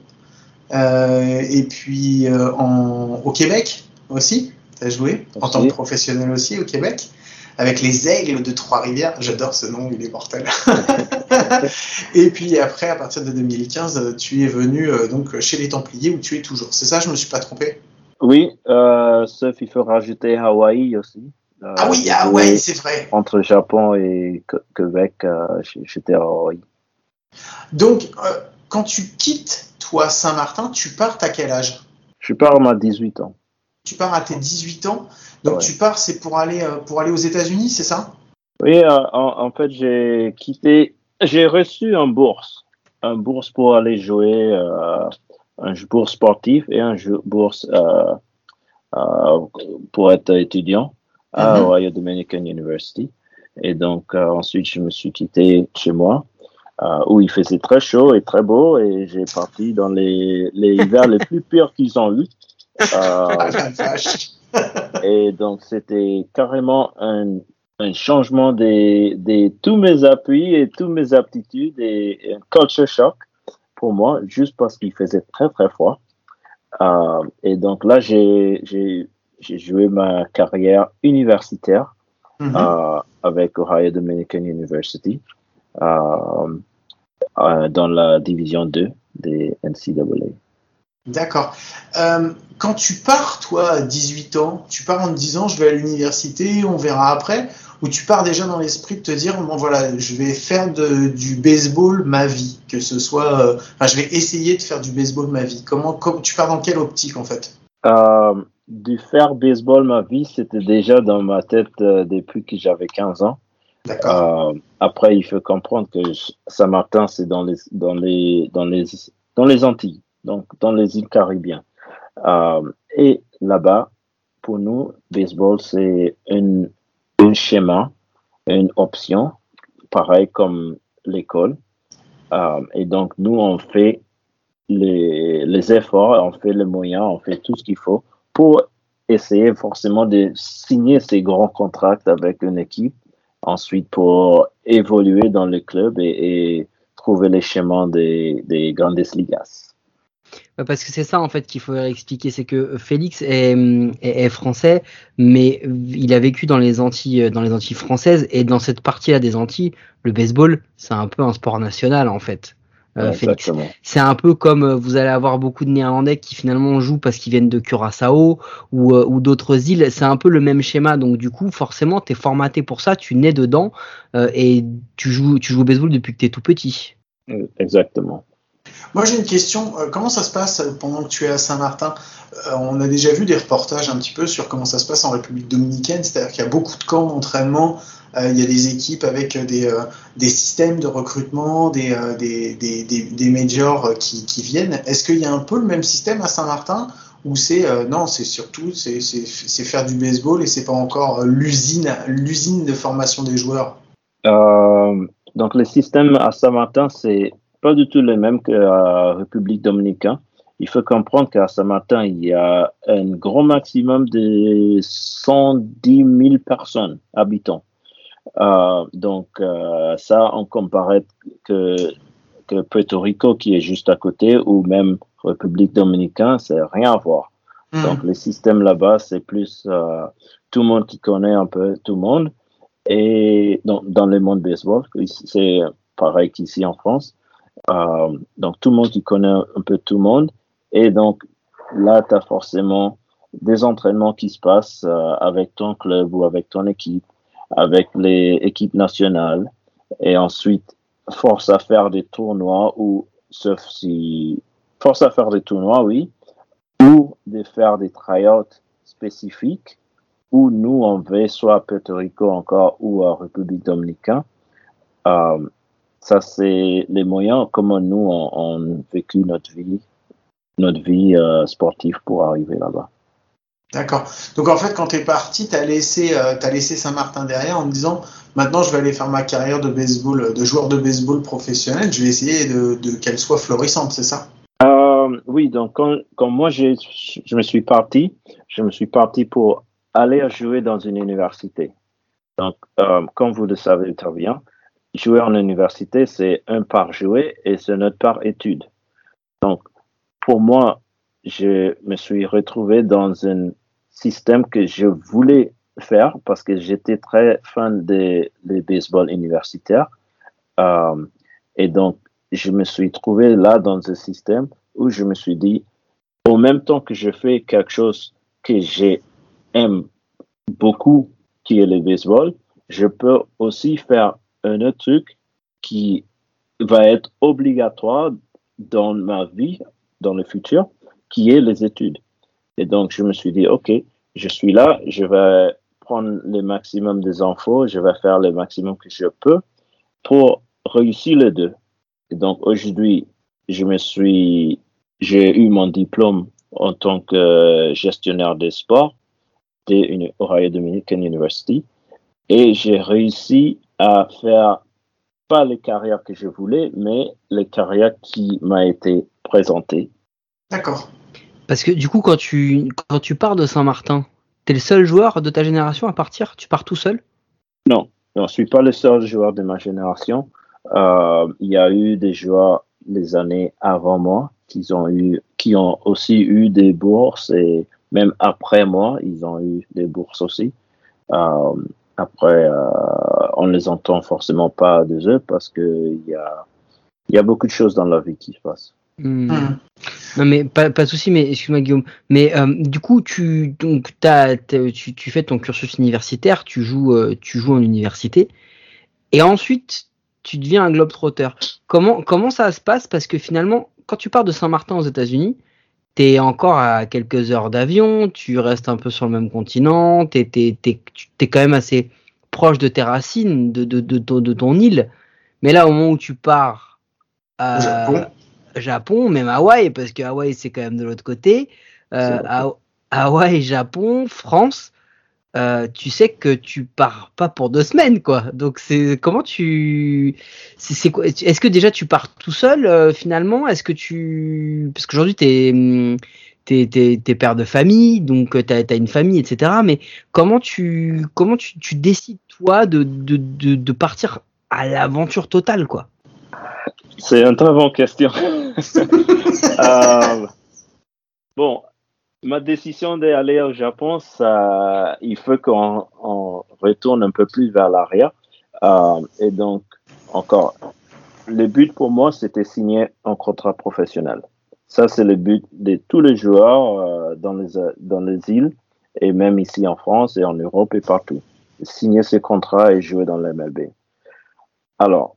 Euh, et puis euh, en, au Québec aussi. Tu as joué en tant que professionnel aussi au Québec. Avec les aigles de Trois-Rivières. J'adore ce nom, il est mortel. <laughs> et puis après, à partir de 2015, euh, tu es venu euh, donc chez les Templiers où tu es toujours. C'est ça, je me suis pas trompé? Oui, euh, sauf il faut rajouter Hawaï aussi. Euh, Ah oui, joué c'est vrai. Entre Japon et Québec, j'étais à Hawaï. Donc, quand tu quittes, toi, Saint-Martin, tu pars à quel âge? Je pars à 18 ans. Tu pars à tes 18 ans. Donc, Ouais. tu pars, c'est pour aller, euh, pour aller aux États-Unis, c'est ça? Oui, euh, en, en fait, j'ai quitté, j'ai reçu un bourse, un bourse pour aller jouer euh, un bourse sportif et un bourse euh, euh, pour être étudiant à Mhm. Ohio Dominican University. Et donc, ensuite, je me suis quitté chez moi, euh, où il faisait très chaud et très beau, et j'ai parti dans les, les <laughs> hivers les plus pires qu'ils ont eu. Euh, Ah vache. <laughs> et donc, c'était carrément un, un changement des, des tous mes appuis et toutes mes aptitudes et un culture shock pour moi, juste parce qu'il faisait très, très froid. Euh, et donc là, j'ai joué ma carrière universitaire Mhm. euh, avec Ohio Dominican University euh, euh, dans la division 2 des NCAA. D'accord. Euh, quand tu pars, toi, à 18 ans, tu pars en te disant je vais à l'université, on verra après, ou tu pars déjà dans l'esprit de te dire bon voilà, je vais faire de- du baseball ma vie, que ce soit, euh, enfin, je vais essayer de faire du baseball ma vie. Comment, com- tu pars dans quelle optique en fait? Euh, du faire baseball ma vie, c'était déjà dans ma tête euh, depuis que j'avais 15 ans. Euh, après, il faut comprendre que Saint-Martin, c'est dans les, dans, les, dans, les, dans les Antilles, donc dans les îles Caribéennes. Euh, et là-bas, pour nous, baseball, c'est une, un schéma, une option, pareil comme l'école. Euh, et donc, nous, on fait les, les efforts, on fait les moyens, on fait tout ce qu'il faut pour essayer forcément de signer ces grands contrats avec une équipe ensuite pour évoluer dans le club et, trouver les chemins des, des grandes ligas. Ouais, Parce que c'est ça en fait qu'il faut expliquer, c'est que Félix est, est, français, mais il a vécu dans les Antilles, dans les Antilles françaises, et dans cette partie-là des Antilles, le baseball, c'est un peu un sport national en fait. Euh. C'est un peu comme euh, vous allez avoir beaucoup de Néerlandais qui finalement jouent parce qu'ils viennent de Curaçao ou, euh, ou d'autres îles. C'est un peu le même schéma. Donc du coup, forcément, tu es formaté pour ça, tu nais dedans euh, et tu joues, tu joues au baseball depuis que tu es tout petit. Exactement. Moi, j'ai une question. Euh, comment ça se passe euh, pendant que tu es à Saint-Martin Euh, On a déjà vu des reportages un petit peu sur comment ça se passe en République dominicaine, c'est-à-dire qu'il y a beaucoup de camps d'entraînement. Il y a des équipes avec des, des systèmes de recrutement, des, des, des, des, majors qui, qui viennent. Est-ce qu'il y a un peu le même système à Saint-Martin ou c'est non, c'est surtout c'est faire du baseball et c'est pas encore l'usine l'usine de formation des joueurs? Donc, le système à Saint-Martin, c'est pas du tout le même qu'à République dominicaine. Il faut comprendre qu'à Saint-Martin, il y a un grand maximum de 110 000 personnes, habitants. Euh, donc, euh, ça, on comparait que, que Puerto Rico, qui est juste à côté, ou même République dominicaine, c'est rien à voir. Hmm. Donc, le système là-bas, c'est plus euh, tout le monde qui connaît un peu tout le monde. Et dans le monde baseball, c'est pareil qu'ici en France. Euh, donc, tout le monde qui connaît un peu tout le monde. Et donc, là, tu as forcément des entraînements qui se passent euh, avec ton club ou avec ton équipe, avec les équipes nationales. Et ensuite, force à faire des tournois ou, sauf si, force à faire des tournois, oui, ou de faire des tryouts spécifiques où nous, on va soit à Puerto Rico encore ou à République dominicaine. Euh, ça, c'est les moyens comment nous, on, on vécu notre vie, notre vie euh, sportive pour arriver là-bas. D'accord. Donc en fait, quand tu es parti, tu as laissé, euh, laissé Saint-Martin derrière en me disant maintenant je vais aller faire ma carrière de baseball, de joueur de baseball professionnel, je vais essayer de, de qu'elle soit florissante, c'est ça? Euh, oui, donc quand, quand moi je me suis parti, je me suis parti pour aller jouer dans une université. Donc, euh, comme vous le savez très bien, jouer en université, c'est un par jouer et c'est notre par étude. Donc, pour moi, je me suis retrouvé dans un système que je voulais faire parce que j'étais très fan des, baseball universitaires. Euh, et donc, je me suis trouvé là dans un système où je me suis dit, au même temps que je fais quelque chose que j'aime beaucoup, qui est le baseball, je peux aussi faire un autre truc qui va être obligatoire dans ma vie, dans le futur, qui est les études. Et donc, je me suis dit, OK, je suis là, je vais prendre le maximum des infos, je vais faire le maximum que je peux pour réussir les deux. Et donc, aujourd'hui, je me suis j'ai eu mon diplôme en tant que gestionnaire des sports de Ohio Dominican University et j'ai réussi à faire pas les carrières que je voulais, mais les carrières qui m'a été présentées. D'accord. Parce que du coup, quand tu, quand tu pars de Saint-Martin, t'es le seul joueur de ta génération à partir? Tu pars tout seul? Non, non je suis pas le seul joueur de ma génération. Euh, il y a eu des joueurs les années avant moi qui ont eu, qui ont aussi eu des bourses et même après moi, ils ont eu des bourses aussi. Euh, après, euh, on ne les entend forcément pas de eux parce qu'il y a, y a beaucoup de choses dans la vie qui se passent. Hmm. Hmm. Non mais pas, pas de souci, mais excuse-moi Guillaume. Mais euh, du coup, tu donc t'as, t'as- tu, tu fais ton cursus universitaire, tu joues euh, tu joues en université, et ensuite tu deviens un globetrotter. Comment comment ça se passe? Parce que finalement, quand tu pars de Saint-Martin aux États-Unis, t'es encore à quelques heures d'avion, tu restes un peu sur le même continent, t'es t'es t'es tu- t'es quand même assez proche de tes racines, de de de, ton- de ton île. Mais là, au moment où tu pars à, Au Japon. Japon, même Hawaï, parce que Hawaï c'est quand même de l'autre côté. Euh, Hawaï, Japon, France, euh, tu sais que tu pars pas pour deux semaines, quoi. Donc c'est comment tu, c'est quoi Est-ce que déjà tu pars tout seul euh, finalement? Est-ce que tu, parce qu'aujourd'hui t'es t'es père de famille, donc euh, t'as as une famille, etc. Mais comment tu comment tu, tu décides toi de de, de, partir à l'aventure totale, quoi? C'est une très bonne question. <laughs> Bon, ma décision d'aller au Japon, ça, il faut qu'on on retourne un peu plus vers l'arrière. Euh, et donc, encore, le but pour moi, c'était signer un contrat professionnel. Ça, c'est le but de tous les joueurs euh, dans, les, dans les îles et même ici en France et en Europe et partout. Signer ce contrat et jouer dans l'MLB. Alors,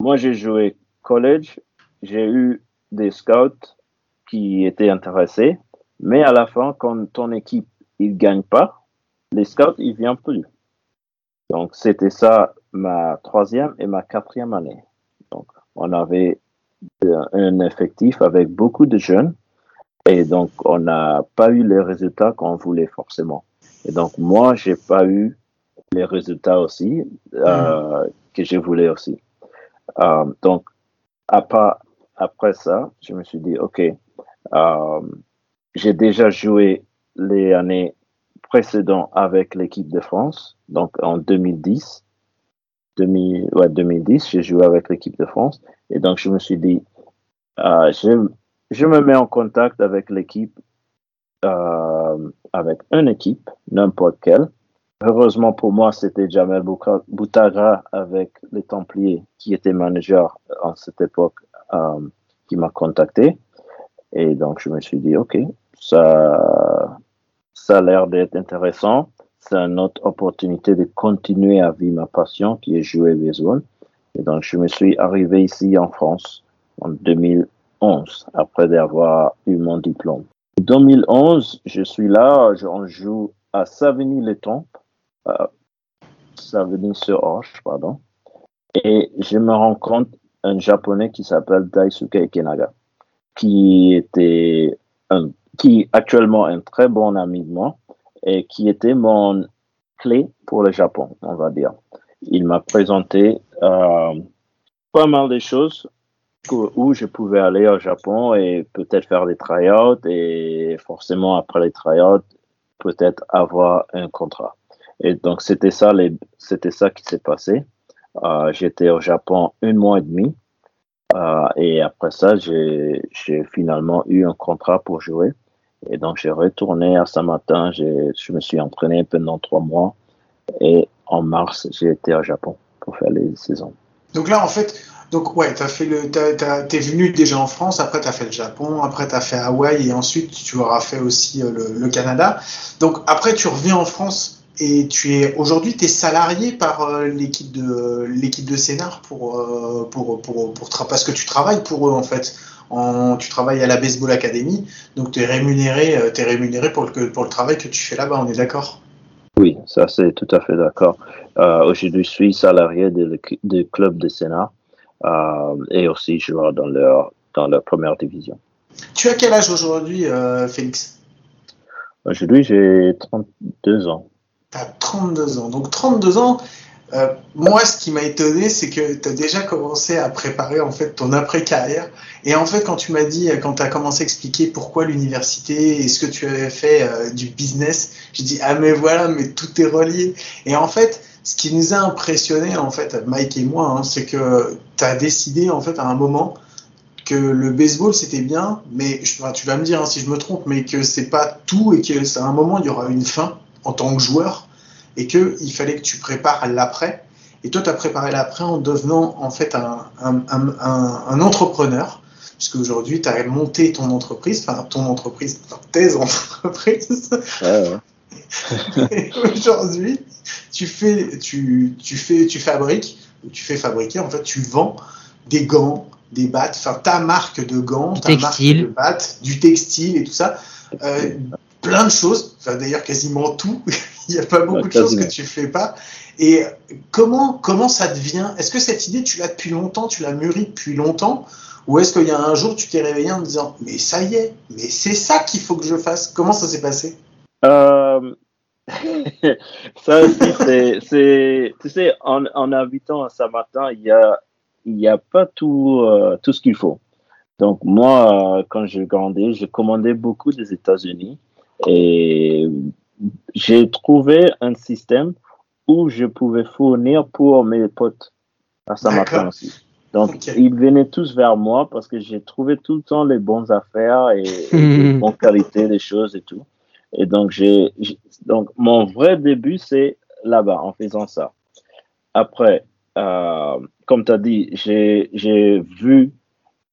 moi, j'ai joué college, j'ai eu des scouts qui étaient intéressés, mais à la fin, quand ton équipe ne gagne pas, les scouts, ils ne viennent plus. Donc, c'était ça ma troisième et ma quatrième année. Donc, on avait un effectif avec beaucoup de jeunes et donc, on n'a pas eu les résultats qu'on voulait forcément. Et donc, moi, j'ai pas eu les résultats aussi euh, que je voulais aussi. Euh, donc, à part- après ça, je me suis dit, OK, euh, j'ai déjà joué les années précédentes avec l'équipe de France, donc en 2010. 2000, ouais, 2010, j'ai joué avec l'équipe de France. Et donc, je me suis dit, euh, je, me mets en contact avec l'équipe, euh, avec une équipe, n'importe quelle. Heureusement pour moi, c'était Jamel Boutagra avec les Templiers, qui était manager en cette époque, euh, qui m'a contacté. Et donc, je me suis dit, OK, ça, ça a l'air d'être intéressant. C'est une autre opportunité de continuer à vivre ma passion, qui est jouer baseball. Et donc, je me suis arrivé ici en France en 2011, après d'avoir eu mon diplôme. En 2011, je suis là, on joue à Savigny-les-Tempes, Savigny-sur-Orge, pardon. Et je me rends compte un japonais qui s'appelle Daisuke Ikenaga, qui était un, qui actuellement un très bon ami de moi et qui était mon clé pour le Japon, on va dire. Il m'a présenté euh, pas mal de choses où je pouvais aller au Japon et peut-être faire des tryouts et forcément après les tryouts, peut-être avoir un contrat. Et donc c'était ça, les, c'était ça qui s'est passé. Euh, j'étais au Japon un mois et demi. Euh, et après ça, j'ai finalement eu un contrat pour jouer. Et donc, j'ai retourné à Saint-Martin. j'ai- Je me suis entraîné pendant trois mois. Et en mars, j'ai été au Japon pour faire les saisons. Donc là, en fait, donc ouais, t'as fait t'as- t'es venu déjà en France, après t'as fait le Japon, après t'as fait Hawaï et ensuite tu auras fait aussi euh, le, Canada. Donc après tu reviens en France et tu es aujourd'hui t'es salarié par euh, l'équipe de l'équipe de Sénart pour euh, pour pour pour tra- parce que tu travailles pour eux en fait. En, tu travailles à la Baseball Academy, donc tu es rémunéré, euh, t'es rémunéré pour le pour le travail que tu fais là-bas. On est d'accord? Oui, ça c'est tout à fait d'accord. Euh, Aujourd'hui, je suis salarié du club de Sénat euh, et aussi joueur dans leur, dans leur première division. Tu as quel âge aujourd'hui, euh, Félix? Aujourd'hui, j'ai 32 ans. Tu as 32 ans. Donc 32 ans, euh, moi, ce qui m'a étonné, c'est que tu as déjà commencé à préparer en fait ton après-carrière. Et en fait, quand tu m'as dit, quand tu as commencé à expliquer pourquoi l'université et ce que tu avais fait euh, du business, j'ai dit ah mais voilà, mais tout est relié. Et en fait, ce qui nous a impressionné en fait, Mike et moi, hein, c'est que tu as décidé en fait à un moment que le baseball c'était bien, mais tu vas me dire hein, si je me trompe, mais que c'est pas tout et que c'est un moment il y aura une fin en tant que joueur et que il fallait que tu prépares l'après. Et toi, tu as préparé l'après en devenant en fait un, un, un, un- un entrepreneur, puisque aujourd'hui, tu as monté ton entreprise, enfin ton entreprise, enfin, tes <laughs> entreprises. Ouais, ouais. Et aujourd'hui, tu fais, tu, tu fais, tu fabriques, tu fais fabriquer, en fait, tu vends des gants, des battes, enfin ta marque de gants, Du ta textile. marque de battes, du textile et tout ça. Euh, plein de choses, enfin d'ailleurs quasiment tout. <laughs> Il n'y a pas beaucoup Ouais, de choses que tu fais pas. Et comment comment ça devient? Est-ce que cette idée tu l'as depuis longtemps, tu l'as mûrie depuis longtemps, ou est-ce qu'il y a un jour tu t'es réveillé en te disant mais ça y est, mais c'est ça qu'il faut que je fasse? Comment ça s'est passé? Euh, <laughs> ça aussi, c'est, tu sais, en, en habitant à Saint-Martin, il y a, il y a pas tout, euh, tout ce qu'il faut. Donc, moi, euh, quand j'ai grandi, j'ai commandé beaucoup des États-Unis et j'ai trouvé un système où je pouvais fournir pour mes potes à Saint-Martin aussi. Donc, ils venaient tous vers moi parce que j'ai trouvé tout le temps les bonnes affaires et, et <laughs> les bonnes qualités des choses et tout. Et donc, j'ai, donc mon vrai début, c'est là-bas, en faisant ça. Après, euh, comme tu as dit, j'ai, j'ai vu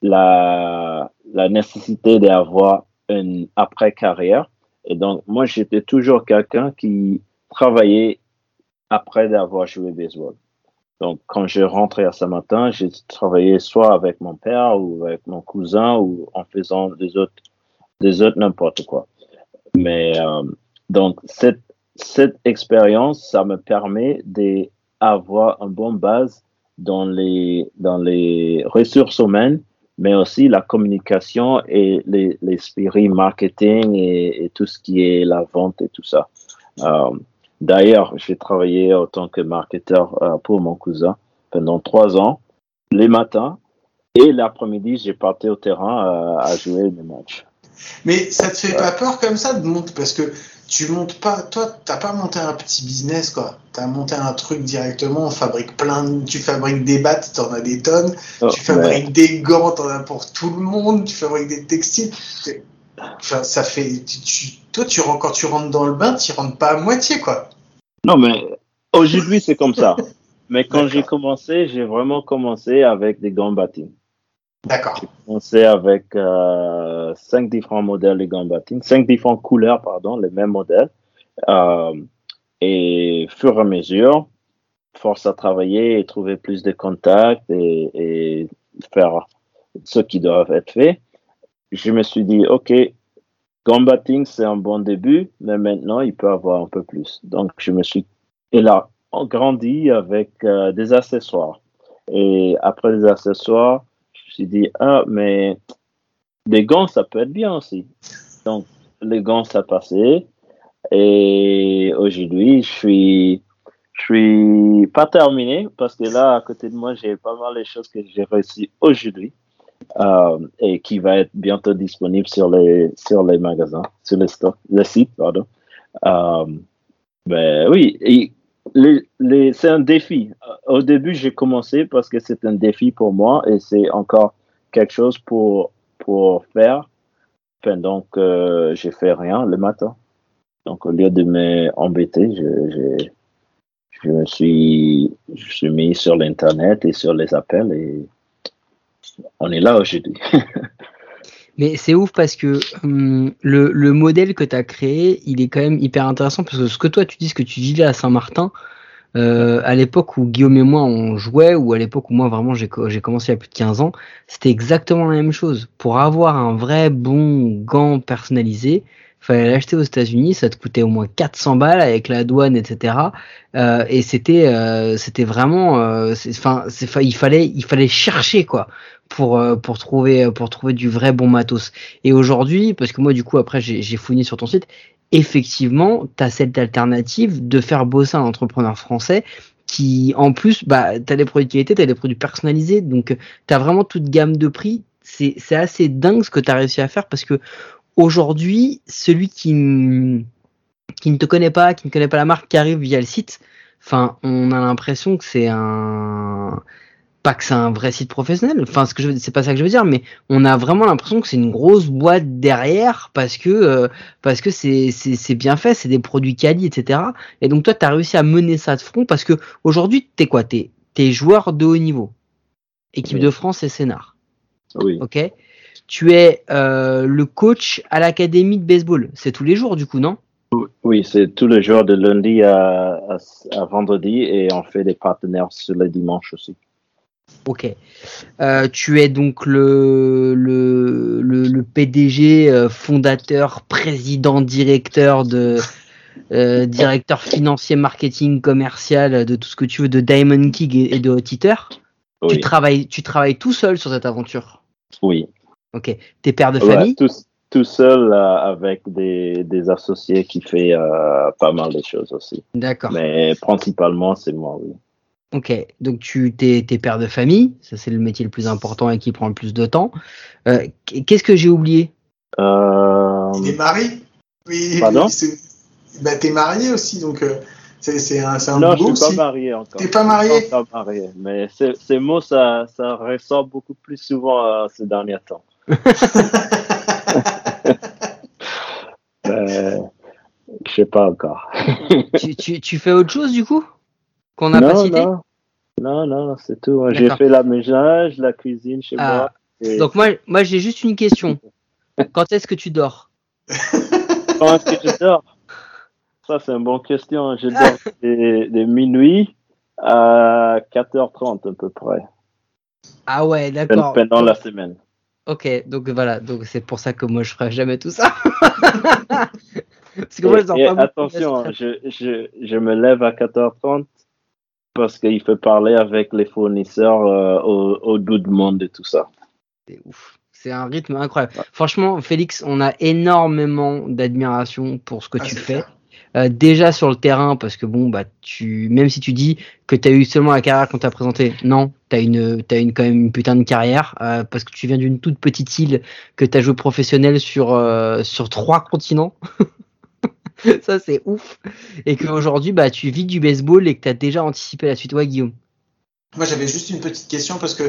la, la nécessité d'avoir une après-carrière. Et donc, moi, j'étais toujours quelqu'un qui travaillait après d'avoir joué baseball. Donc, quand je rentrais à Saint-Martin, j'ai travaillé soit avec mon père ou avec mon cousin ou en faisant des autres, des autres n'importe quoi. Mais euh, donc, cette, cette expérience, ça me permet d'avoir une bonne base dans les, dans les ressources humaines, mais aussi la communication et les- l'esprit marketing et, et tout ce qui est la vente et tout ça. Euh, D'ailleurs, j'ai travaillé en tant que marketeur euh, pour mon cousin pendant trois ans, les matins et l'après-midi, j'ai parti au terrain euh, à jouer des matchs. Mais ça te fait pas peur comme ça de monter? Parce que tu montes pas, toi, t'as pas monté un petit business quoi. T'as monté un truc directement. On fabrique plein, de- tu fabriques des battes, t'en as des tonnes. Oh, tu fabriques des gants, t'en as pour tout le monde. Tu fabriques des textiles. Enfin, ça fait, tu, toi, tu rentres quand tu rentres dans le bain, tu rentres pas à moitié quoi. Non, mais aujourd'hui, c'est comme ça. <laughs> Mais quand j'ai commencé, j'ai vraiment commencé avec des gants batting. D'accord. commencé avec euh, cinq différents modèles de batting, cinq différentes couleurs, pardon, les mêmes modèles. Euh, et fur et à mesure, force à travailler et trouver plus de contacts et, faire ce qui doit être fait. Je me suis dit, OK, gants batting, c'est un bon début, mais maintenant, il peut avoir un peu plus. Donc, je me suis et là, on grandit avec euh, des accessoires. Et après les accessoires, suis dit, ah, mais les gants, ça peut être bien aussi. Donc, les gants, ça passait. Et aujourd'hui, je suis, je suis pas terminé parce que là, à côté de moi, j'ai pas mal de choses que j'ai réussi aujourd'hui euh, et qui va être bientôt disponible sur les, sur les magasins, sur les stocks, les sites, pardon. Euh, ben oui, les, les, c'est un défi. Au début, j'ai commencé parce que c'est un défi pour moi et c'est encore quelque chose pour, pour faire pendant que j'ai fait rien le matin. Donc, au lieu de m'embêter, je, je, je me suis, je suis mis sur l'Internet et sur les appels et on est là aujourd'hui. <laughs> Mais c'est ouf parce que hum, le, le modèle que tu as créé, il est quand même hyper intéressant parce que ce que toi tu dis, ce que tu vivais à Saint-Martin, euh, à l'époque où Guillaume et moi on jouait, ou à l'époque où moi vraiment j'ai co- j'ai commencé il y a plus de 15 ans, c'était exactement la même chose. Pour avoir un vrai bon gant personnalisé, fallait l'acheter aux États-Unis, ça te coûtait au moins 400 balles avec la douane, etc. Euh, et c'était, euh, c'était vraiment, euh, enfin, il fallait, il fallait chercher quoi pour euh, pour trouver pour trouver du vrai bon matos. Et aujourd'hui, parce que moi du coup après j'ai, fouillé sur ton site, effectivement, tu as cette alternative de faire bosser un entrepreneur français qui en plus bah tu as des produits de qualité, tu as des produits personnalisés, donc tu as vraiment toute gamme de prix. C'est assez dingue ce que tu as réussi à faire parce que aujourd'hui, celui qui n- qui ne te connaît pas, qui ne connaît pas la marque, qui arrive via le site, enfin, on a l'impression que c'est un pas que c'est un vrai site professionnel. Enfin, ce que je c'est pas ça que je veux dire, mais on a vraiment l'impression que c'est une grosse boîte derrière parce que euh, parce que c'est c'est c'est bien fait, c'est des produits quali, etc. Et donc toi, tu as réussi à mener ça de front parce que aujourd'hui, t'es quoi? T'es t'es joueur de haut niveau, équipe Oui. de France et Sénart, Oui, ok? Tu es euh, le coach à l'académie de baseball. C'est tous les jours, du coup, non? Oui c'est tous les jours de lundi à, à, à vendredi et on fait des partenaires sur le dimanche aussi. Ok. Euh, tu es donc le, le, le, le PDG, euh, fondateur, président, directeur de directeur financier, marketing, commercial, de tout ce que tu veux, de Diamond King et, et de Hot Eater. Tu travailles, tu travailles tout seul sur cette aventure? oui. Ok. T'es père de Ouais, famille? tout, tout seul euh, avec des, des associés qui fait euh, pas mal de choses aussi. D'accord. Mais principalement, c'est moi, oui. Ok. Donc tu t'es, t'es père de famille. Ça c'est le métier le plus important et qui prend le plus de temps. Euh, Qu'est-ce que j'ai oublié? Euh, est marié? Oui, Pardon? <laughs> C'est- bah, t'es marié aussi, donc euh, c'est c'est un, c'est un non, je boulot suis pas marié encore. T'es pas Je marié suis pas marié, mais ces, ces mots, ça, ça ressort beaucoup plus souvent euh, ces derniers temps. <laughs> Euh, je sais pas encore. <laughs> tu, tu, tu fais autre chose du coup Qu'on n'a pas cité? non, non, non, c'est tout. J'ai fait la ménage, la cuisine chez Ah, moi. et- Donc moi, moi j'ai juste une question. <laughs> Quand est-ce que tu dors? Quand est-ce que je dors? Ça, c'est une bonne question. Je dors de, de minuit à 4h30 à peu près, Ah ouais, d'accord. pendant la semaine. Ok, donc voilà, donc c'est pour ça que moi je ferai jamais tout ça. <laughs> Parce que moi je dors Et- et pas beaucoup. attention, je, je, je me lève à 4h30 parce qu'il faut parler avec les fournisseurs euh, au, au bout du monde et tout ça. C'est ouf. C'est un rythme incroyable. Franchement, Félix, on a énormément d'admiration pour ce que Ah, tu fais. Euh, déjà sur le terrain, parce que bon, bah, tu, même si tu dis que tu as eu seulement la carrière qu'on t'a présenté, non, tu as une, une, quand même une putain de carrière, euh, parce que tu viens d'une toute petite île, que tu as joué professionnel sur, euh, sur trois continents. <laughs> Ça, c'est ouf. Et qu'aujourd'hui, bah, tu vis du baseball et que tu as déjà anticipé la suite. Ouais, Guillaume. Moi, j'avais juste une petite question parce que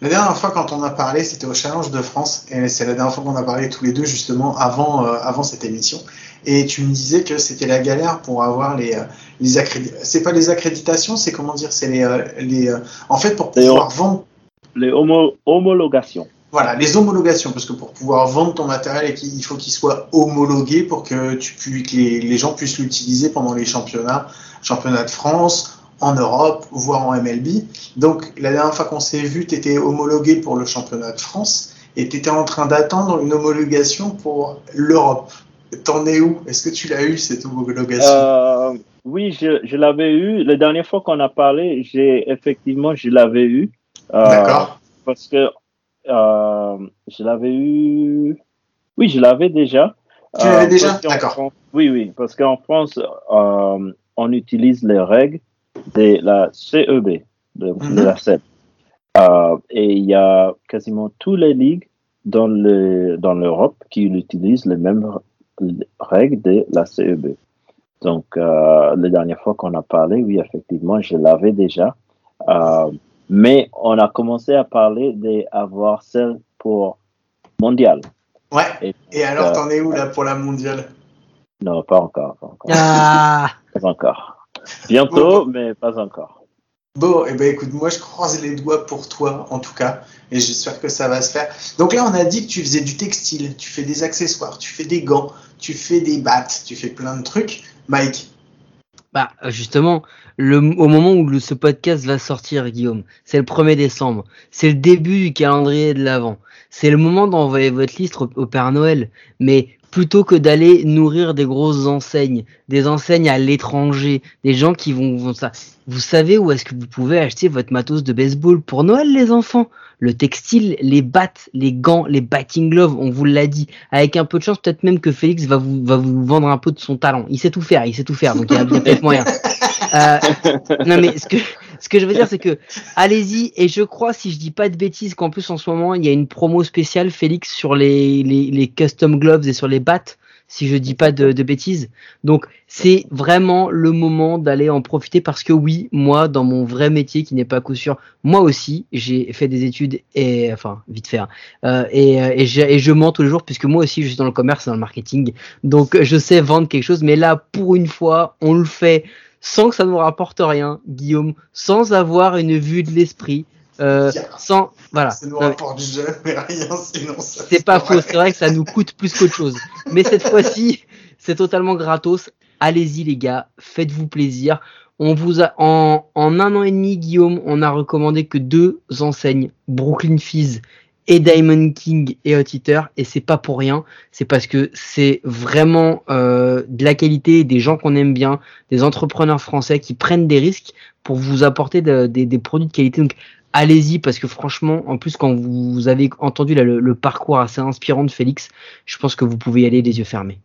la dernière fois, quand on a parlé, c'était au Challenge de France. Et c'est la dernière fois qu'on a parlé tous les deux, justement, avant, avant cette émission. Et tu me disais que c'était la galère pour avoir les, euh, les accréditations. C'est pas les accréditations, c'est comment dire C'est les. euh, les euh, En fait, pour Les pouvoir vendre. Les homo- homologations. Voilà, les homologations, parce que pour pouvoir vendre ton matériel, il faut qu'il soit homologué pour que, tu, que les, les gens puissent l'utiliser pendant les championnats, championnats de France, en Europe, voire en MLB. Donc, la dernière fois qu'on s'est vu, tu étais homologué pour le championnat de France et tu étais en train d'attendre une homologation pour l'Europe. T'en es où? Est-ce que tu l'as eu, cette homologation? Euh, oui, je, je l'avais eu. La dernière fois qu'on a parlé, j'ai effectivement, je l'avais eu. Euh, D'accord. Parce que euh, je l'avais eu. Oui, je l'avais déjà. Tu l'avais déjà? D'accord. France- Oui, oui, parce qu'en France, on utilise les règles de la CEB, de, de Mhm. la CEB. Et il y a quasiment toutes les ligues dans le dans l'Europe qui utilisent les mêmes règles de la CEB. Donc, euh, la dernière fois qu'on a parlé, oui, effectivement, je l'avais déjà. Euh, mais on a commencé à parler d'avoir celle pour mondial. Ouais. Et, Et alors, euh, t'en es où là pour la mondiale? Non, pas encore, pas encore. Ah <laughs> Pas encore. Bientôt, mais pas encore. Bon, et ben écoute, moi je croise les doigts pour toi en tout cas, et j'espère que ça va se faire. Donc là, on a dit que tu faisais du textile, tu fais des accessoires, tu fais des gants, tu fais des battes, tu fais plein de trucs. Mike, Bah justement, au moment où ce podcast va sortir, Guillaume, c'est le 1er décembre. C'est le début du calendrier de l'Avent. C'est le moment d'envoyer votre liste au Père Noël. Mais plutôt que d'aller nourrir des grosses enseignes, des enseignes à l'étranger, des gens qui vont, vont ça. Vous savez où est-ce que vous pouvez acheter votre matos de baseball pour Noël, les enfants? Le textile, les battes, les gants, les batting gloves, on vous l'a dit. Avec un peu de chance, peut-être même que Félix va vous, va vous vendre un peu de son talent. Il sait tout faire, il sait tout faire, donc il y a, peut-être moyen. <laughs> Euh, non mais ce que ce que je veux dire c'est que allez-y et je crois si je dis pas de bêtises qu'en plus en ce moment il y a une promo spéciale Félix sur les les, les custom gloves et sur les battes si je dis pas de, de bêtises. Donc c'est vraiment le moment d'aller en profiter parce que oui, moi dans mon vrai métier qui n'est pas coup sûr, moi aussi j'ai fait des études et enfin vite fait hein, euh, et, euh, et, et je mens tous les jours puisque moi aussi je suis dans le commerce, dans le marketing, donc je sais vendre quelque chose. Mais là pour une fois, on le fait sans que ça nous rapporte rien, Guillaume, sans avoir une vue de l'esprit. Euh, sans voilà Ça nous rapporte jamais rien, sinon ça. c'est pas faux, c'est vrai que ça nous coûte plus qu'autre chose. Mais cette <laughs> fois-ci, c'est totalement gratos. Allez-y les gars, faites-vous plaisir. On vous a en, en un an et demi, Guillaume, on a recommandé que deux enseignes, Brooklyn Fizz et Diamond King et Hot et c'est pas pour rien. C'est parce que c'est vraiment euh, de la qualité, des gens qu'on aime bien, des entrepreneurs français qui prennent des risques pour vous apporter de- des- produits de qualité. Donc allez-y parce que franchement, en plus quand vous avez entendu le, le parcours assez inspirant de Félix, je pense que vous pouvez y aller les yeux fermés.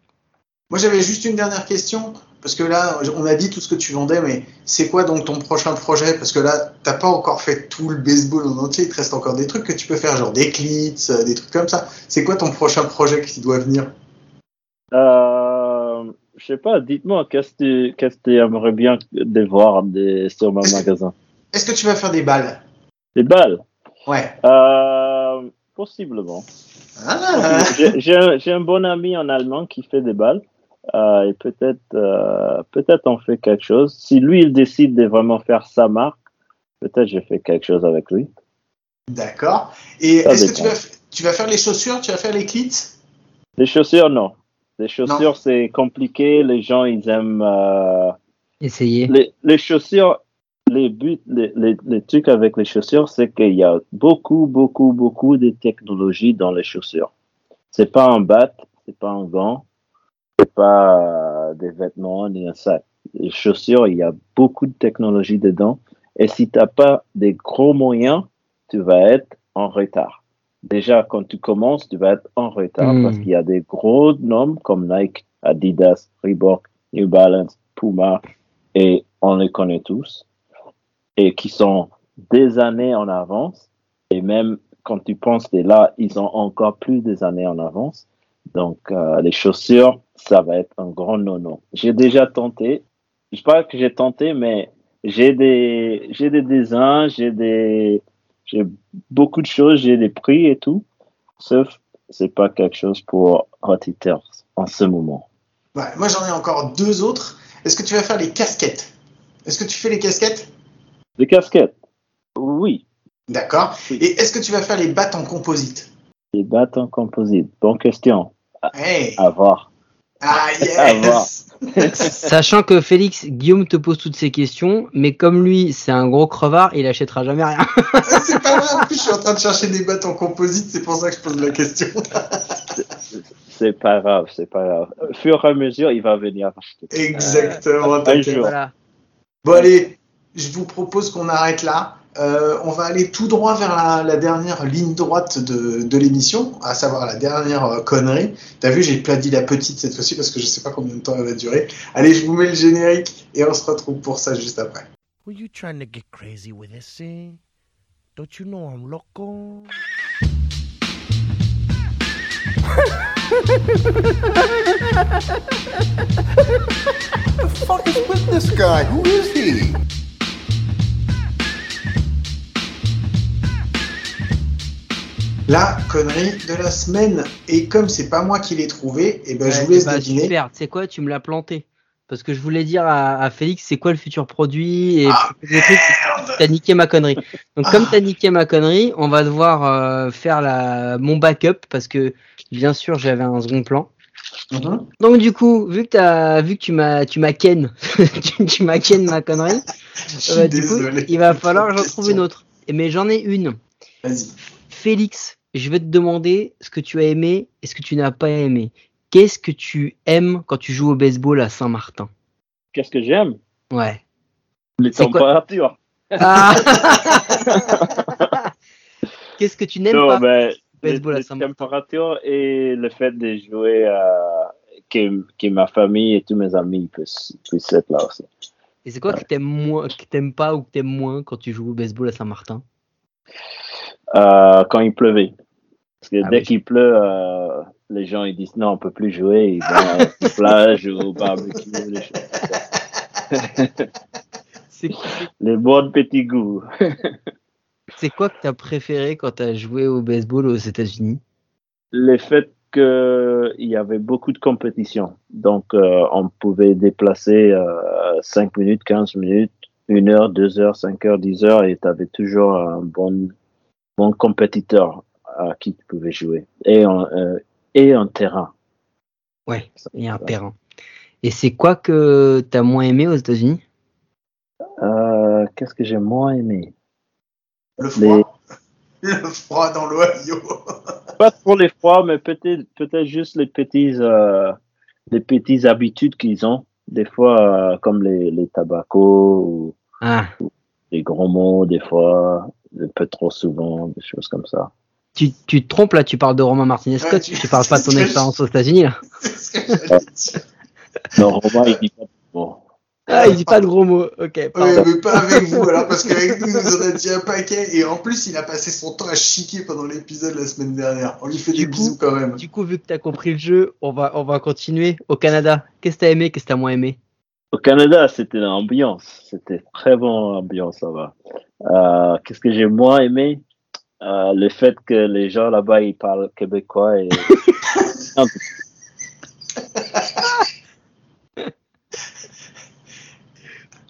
Moi, j'avais juste une dernière question. Parce que là, on a dit tout ce que tu vendais, mais c'est quoi donc ton prochain projet? Parce que là, t'as pas encore fait tout le baseball en entier, il te reste encore des trucs que tu peux faire, genre des clits, euh, des trucs comme ça. C'est quoi ton prochain projet qui doit venir? Euh, je sais pas, dites-moi, qu'est-ce que tu qu'est-ce que aimerais bien de voir des, sur mon magasin? Est-ce que tu vas faire des balles? Des balles? Ouais. euh, Possiblement. Ah, J'ai- J'ai un, j'ai un bon ami en allemand qui fait des balles. Euh, et peut-être euh, peut-être on fait quelque chose. Si lui, il décide de vraiment faire sa marque, peut-être je fais quelque chose avec lui. d'accord. Et est-ce que tu vas, tu vas faire les chaussures? Tu vas faire les clits Les chaussures, non. Les chaussures, c'est compliqué. Les gens, ils aiment... euh, Essayez. les, les chaussures, les buts, les, les, les trucs avec les chaussures, c'est qu'il y a beaucoup, beaucoup, beaucoup de technologies dans les chaussures. C'est pas un bat, c'est pas un gant, c'est pas euh, des vêtements ni un sac. Les chaussures, il y a beaucoup de technologies dedans. Et si t'as pas des gros moyens, tu vas être en retard. Déjà, quand tu commences, tu vas être en retard Mm. parce qu'il y a des gros noms comme Nike, Adidas, Reebok, New Balance, Puma, et on les connaît tous, et qui sont des années en avance, et même quand tu penses que là, ils ont encore plus des années en avance. Donc, euh, les chaussures, ça va être un grand non-non. J'ai déjà tenté, je sais pas que j'ai tenté, mais j'ai des, j'ai des dessins, j'ai des, j'ai beaucoup de choses, j'ai des prix et tout, sauf c'est pas quelque chose pour hot eaters en ce moment. Ouais, Moi, j'en ai encore deux autres. Est-ce que tu vas faire les casquettes? Est-ce que tu fais les casquettes? Les casquettes, oui. D'accord. Oui. Et est-ce que tu vas faire les battes en composite? Les battes en composite, bonne question. Hey. À voir. Ah, <laughs> À voir. yes <laughs> Sachant que Félix, Guillaume te pose toutes ces questions, mais comme lui, c'est un gros crevard, il achètera jamais rien. <laughs> C'est pas vrai, en plus, je suis en train de chercher des battes en composite, c'est pour ça que je pose la question. C'est pas grave, c'est pas grave. Au fur et à mesure, il va venir acheter. Exactement, Un t'inquiète. jour. voilà. Bon, allez, je vous propose qu'on arrête là. Euh, on va aller tout droit vers la, la dernière ligne droite de, de l'émission, à savoir la dernière euh, connerie. T'as vu, j'ai pas dit la petite cette fois-ci parce que je sais pas combien de temps elle va durer. Allez, je vous mets le générique et on se retrouve pour ça juste après. Were you trying to get crazy with this thing? Don't you know I'm loco? fuck is with this guy? Who is he? La connerie de la semaine. Et comme c'est pas moi qui l'ai trouvé, et ben je vous laisse bah, deviner. Super, tu sais quoi, tu me l'as planté. Parce que je voulais dire à, à Félix c'est quoi le futur produit et Ah, t'as niqué ma connerie. Donc comme Ah. t'as niqué ma connerie, on va devoir euh, faire la, mon backup parce que bien sûr j'avais un second plan. Mhm. Donc du coup, vu que t'as, vu que tu m'as, tu m'as ken, <laughs> tu, tu m'as ken ma connerie, euh, du coup, il va falloir que j'en trouve une autre. Mais j'en ai une. Vas-y. Félix, je vais te demander ce que tu as aimé et ce que tu n'as pas aimé. Qu'est-ce que tu aimes quand tu joues au baseball à Saint-Martin? Qu'est-ce que j'aime? Ouais. Les températures. <laughs> Ah <laughs> Qu'est-ce que tu n'aimes pas les, baseball à les Saint-Martin? températures et le fait de jouer euh, que, que ma famille et tous mes amis puissent, puissent être là aussi. Et c'est quoi que t'aimes moins, que t'aimes pas ou que t'aimes moins quand tu joues au baseball à Saint-Martin? Euh, quand il pleuvait. Parce que Ah dès oui. qu'il pleut, euh, les gens ils disent non, on peut plus jouer. Ils vont à la <laughs> plage ou au barbecue. Les, choses. <laughs> C'est les bons petits goûts. <laughs> c'est quoi que t'as préféré quand t'as joué au baseball aux États-Unis? Le fait qu'il y avait beaucoup de compétition. Donc, euh, on pouvait déplacer euh, 5 minutes, 15 minutes, 1 heure, 2 heures, 5 heures, 10 heures, et tu avais toujours un bon, bon compétiteur à qui tu pouvais jouer. Et en, euh, et en terrain. Ouais, a un terrain. Et c'est quoi que t'as moins aimé aux États-Unis? Euh, Qu'est-ce que j'ai moins aimé? Le froid. <laughs> Le froid dans l'Ohio. <laughs> Pas trop les froids, mais peut-être peut-être juste les petits euh, les petites habitudes qu'ils ont. Des fois, euh, comme les, les tabacos ou Ah, des gros mots, des fois, un peu trop souvent, des choses comme ça. Tu, tu te trompes là, tu parles de Romain Martinez Scott, Ouais, tu, tu- parles pas de ton expérience aux États-Unis là. <laughs> C'est ce que j'allais dire. Non, Romain, il dit pas bon. Ah, il dit pas de gros mots. Ok, Ouais, pardon. mais pas avec vous, alors, parce qu'avec nous, il nous en a dit un paquet, et en plus, il a passé son temps à chiquer pendant l'épisode la semaine dernière. On lui fait Du des coup- bisous quand même. Du coup, vu que t'as compris le jeu, on va, on va continuer. Au Canada, qu'est-ce que t'as aimé, qu'est-ce que t'as moins aimé? Au Canada, c'était l'ambiance. C'était très bon ambiance là-bas. Euh, Qu'est-ce que j'ai moins aimé? Euh, Le fait que les gens là-bas, ils parlent québécois et. <laughs>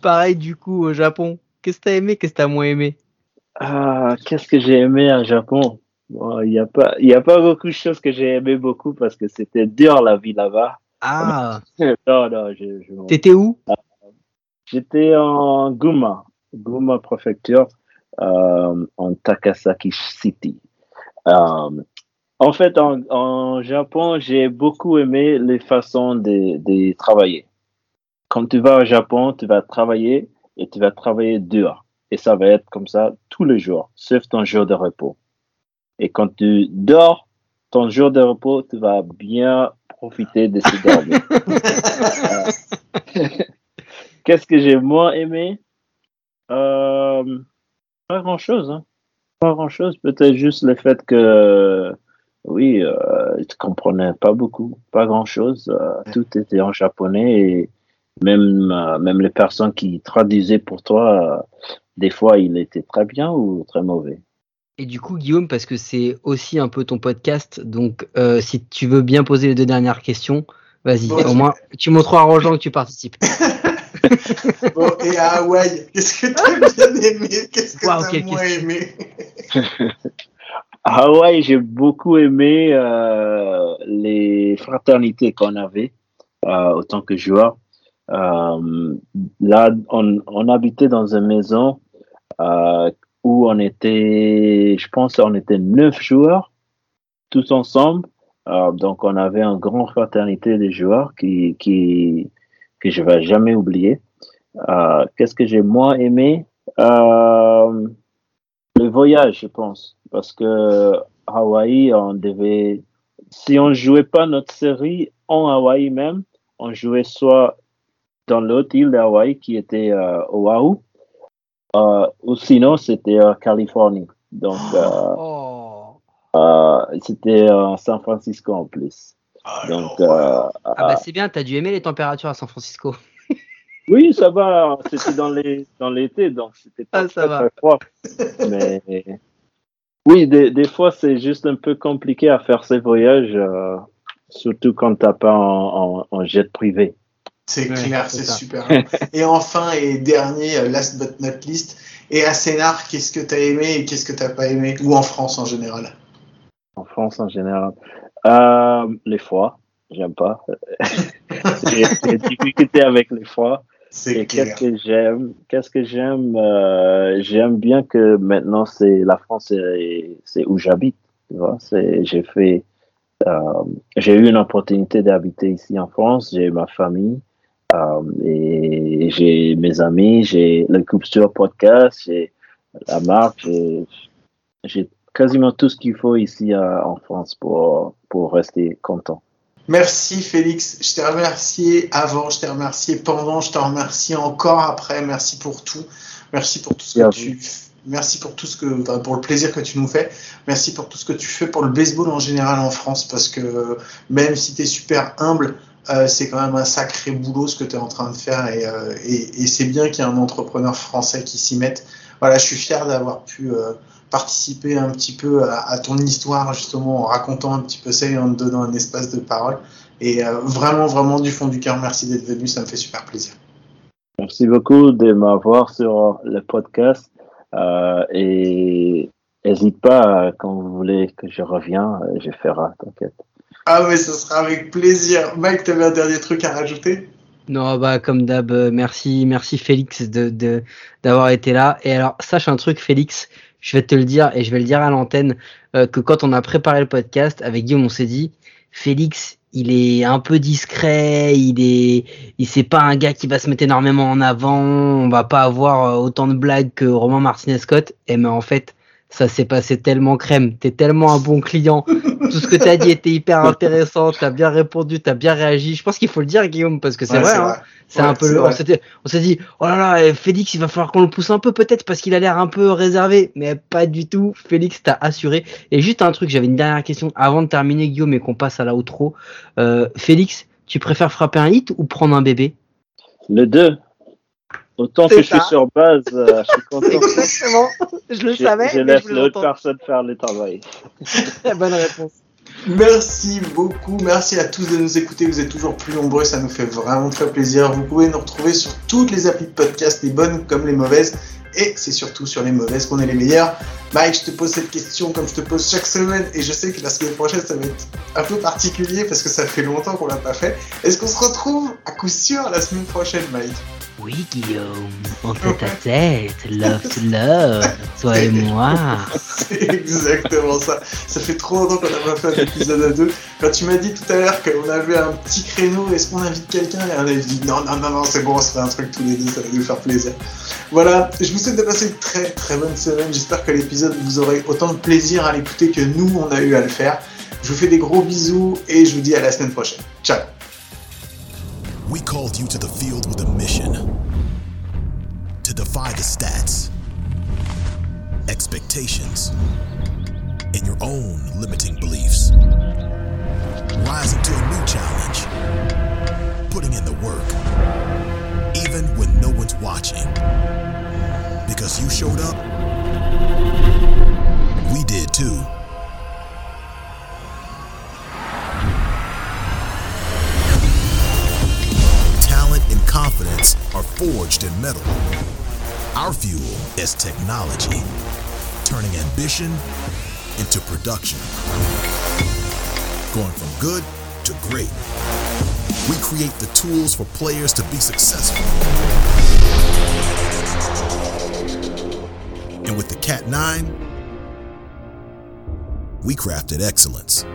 Pareil du coup au Japon. Qu'est-ce que t'as aimé, qu'est-ce que t'as moins aimé? Ah, qu'est-ce que j'ai aimé à Japon? Bon, Il n'y a, pas- il y a pas beaucoup de choses que j'ai aimé beaucoup parce que c'était dur la vie là-bas. Ah, <laughs> non, non, je, t'étais où? J'étais en Guma, Guma préfecture, en Takasaki City. Euh, en fait, en, en Japon, j'ai beaucoup aimé les façons de, de travailler. Quand tu vas au Japon, tu vas travailler et tu vas travailler dur. Et ça va être comme ça tous les jours, sauf ton jour de repos. Et quand tu dors, ton jour de repos, tu vas bien profiter de ce dormir. Euh, <laughs> Qu'est-ce que j'ai moins aimé? Euh, Pas grand-chose. Hein. Pas grand-chose. Peut-être juste le fait que, oui, euh, tu comprenais pas beaucoup. Pas grand-chose. Euh, tout était en japonais et même, euh, même les personnes qui traduisaient pour toi, euh, des fois, il était très bien ou très mauvais. Et du coup, Guillaume, parce que c'est aussi un peu ton podcast, donc euh, si tu veux bien poser les deux dernières questions, vas-y. Bon, Au tu- moins, tu montreras à Roland que tu participes. <laughs> <laughs> Bon, et à Hawaï, qu'est-ce que t'as <laughs> bien aimé? Qu'est-ce que Waouh, t'as quelle moins question. aimé? <laughs> À Hawaï, j'ai beaucoup aimé euh, les fraternités qu'on avait euh, autant que joueur. Euh, là, on, on habitait dans une maison euh, où on était, je pense, on était neuf joueurs tous ensemble. Euh, donc, on avait une grande fraternité des joueurs qui, qui, que je vais jamais oublier. Euh, Qu'est-ce que j'ai moins aimé? Euh, Le voyage, je pense, parce que Hawaï, on devait, si on jouait pas notre série en Hawaï même, on jouait soit dans l'autre île d'Hawaï qui était euh, Oahu, ou sinon c'était en Californie. Donc, Oh. c'était en San Francisco en plus. Donc, euh, Ah bah c'est bien, t'as dû aimer les températures à San Francisco. <laughs> oui, ça va. C'était dans les dans l'été, donc c'était pas Ah, ça très, va. très froid. Mais oui, des, des fois c'est juste un peu compliqué à faire ces voyages, euh, surtout quand t'as pas en, en, en jet privé. C'est Ouais, clair, c'est super. et enfin, et dernier, euh, last but not least, et à Sénart, qu'est-ce que t'as aimé et qu'est-ce que t'as pas aimé? Ou en France en général? En France en général. Euh, les foies, j'aime pas. <laughs> J'ai des difficultés avec les foies. C'est qu'est-ce que j'aime Qu'est-ce que j'aime Euh, J'aime bien que maintenant c'est la France, c'est où j'habite. J'ai fait Euh, j'ai eu une opportunité d'habiter ici en France, j'ai ma famille euh, et j'ai mes amis, j'ai le Culture Podcast, j'ai la marque, j'ai quasiment tout ce qu'il faut ici euh, en France pour, pour rester content. Merci Félix, je t'ai remercié avant, je t'ai remercié pendant, je te remercie encore après. Merci pour tout. Merci pour tout ce que tu Merci pour tout ce que pour le plaisir que tu nous fais. Merci pour tout ce que tu fais pour le baseball en général en France parce que même si tu es super humble, euh, c'est quand même un sacré boulot ce que tu es en train de faire et, euh, et, et c'est bien qu'il y ait un entrepreneur français qui s'y mette. Voilà, je suis fier d'avoir pu euh, participer un petit peu à, à, ton histoire justement en racontant un petit peu ça et en te donnant un espace de parole. Et euh, vraiment, vraiment du fond du cœur, merci d'être venu, ça me fait super plaisir. Merci beaucoup de m'avoir sur le podcast euh, et n'hésite pas quand vous voulez que je revienne, je ferai, t'inquiète. Ah mais ce sera avec plaisir. Mike, tu avais un dernier truc à rajouter? Non, bah comme d'hab, euh, merci, merci Félix de de- d'avoir été là. Et alors, sache un truc, Félix, je vais te le dire et je vais le dire à l'antenne euh, que quand on a préparé le podcast avec Guillaume, on s'est dit, Félix, il est un peu discret, il est, il c'est pas un gars qui va se mettre énormément en avant, on va pas avoir euh, autant de blagues que Romain Martinez Scott. Et mais en fait, ça s'est passé tellement crème, t'es tellement un bon client. Tout ce que t'as dit était hyper intéressant, t'as bien répondu, t'as bien réagi. Je pense qu'il faut le dire, Guillaume, parce que c'est Ouais, vrai. c'est hein. Ouais, un peu le, on s'est dit, oh là là, eh, Félix, il va falloir qu'on le pousse un peu peut-être parce qu'il a l'air un peu réservé, mais pas du tout. Félix t'a assuré. Et juste un truc, j'avais une dernière question avant de terminer, Guillaume, et qu'on passe à la outro. Euh, Félix, tu préfères frapper un hit ou prendre un bébé? Les deux. Autant que je suis sur base, euh, je suis content. Exactement. Je le Je, savais. je laisse l'autre personne faire le travail. <laughs> Bonne réponse. Merci beaucoup, merci à tous de nous écouter, vous êtes toujours plus nombreux, ça nous fait vraiment très plaisir. Vous pouvez nous retrouver sur toutes les applis de podcast, les bonnes comme les mauvaises, et c'est surtout sur les mauvaises qu'on est les meilleurs. Mike, je te pose cette question comme je te pose chaque semaine, et je sais que la semaine prochaine ça va être un peu particulier parce que ça fait longtemps qu'on l'a pas fait. Est-ce qu'on se retrouve à coup sûr la semaine prochaine, Mike? Oui, Guillaume, en tête à tête, love to love, toi et moi. <laughs> C'est exactement ça. Ça fait trop longtemps qu'on n'a pas fait un épisode à deux. Quand tu m'as dit tout à l'heure qu'on avait un petit créneau, est-ce qu'on invite quelqu'un? Et on a dit non, non, non, non, c'est bon, on se fait un truc tous les deux, ça va nous faire plaisir. Voilà, je vous souhaite de passer une très très bonne semaine. J'espère que l'épisode vous aurez autant de plaisir à l'écouter que nous on a eu à le faire. Je vous fais des gros bisous et je vous dis à la semaine prochaine. Ciao We called you to the field with a mission to defy the stats, expectations, and your own limiting beliefs. Rising to a new challenge, putting in the work, even when no one's watching. Because you showed up, we did too. Talent and confidence are forged in metal. Our fuel is technology, turning ambition into production. Going from good to great. We create the tools for players to be successful. And with the Cat 9, we crafted excellence.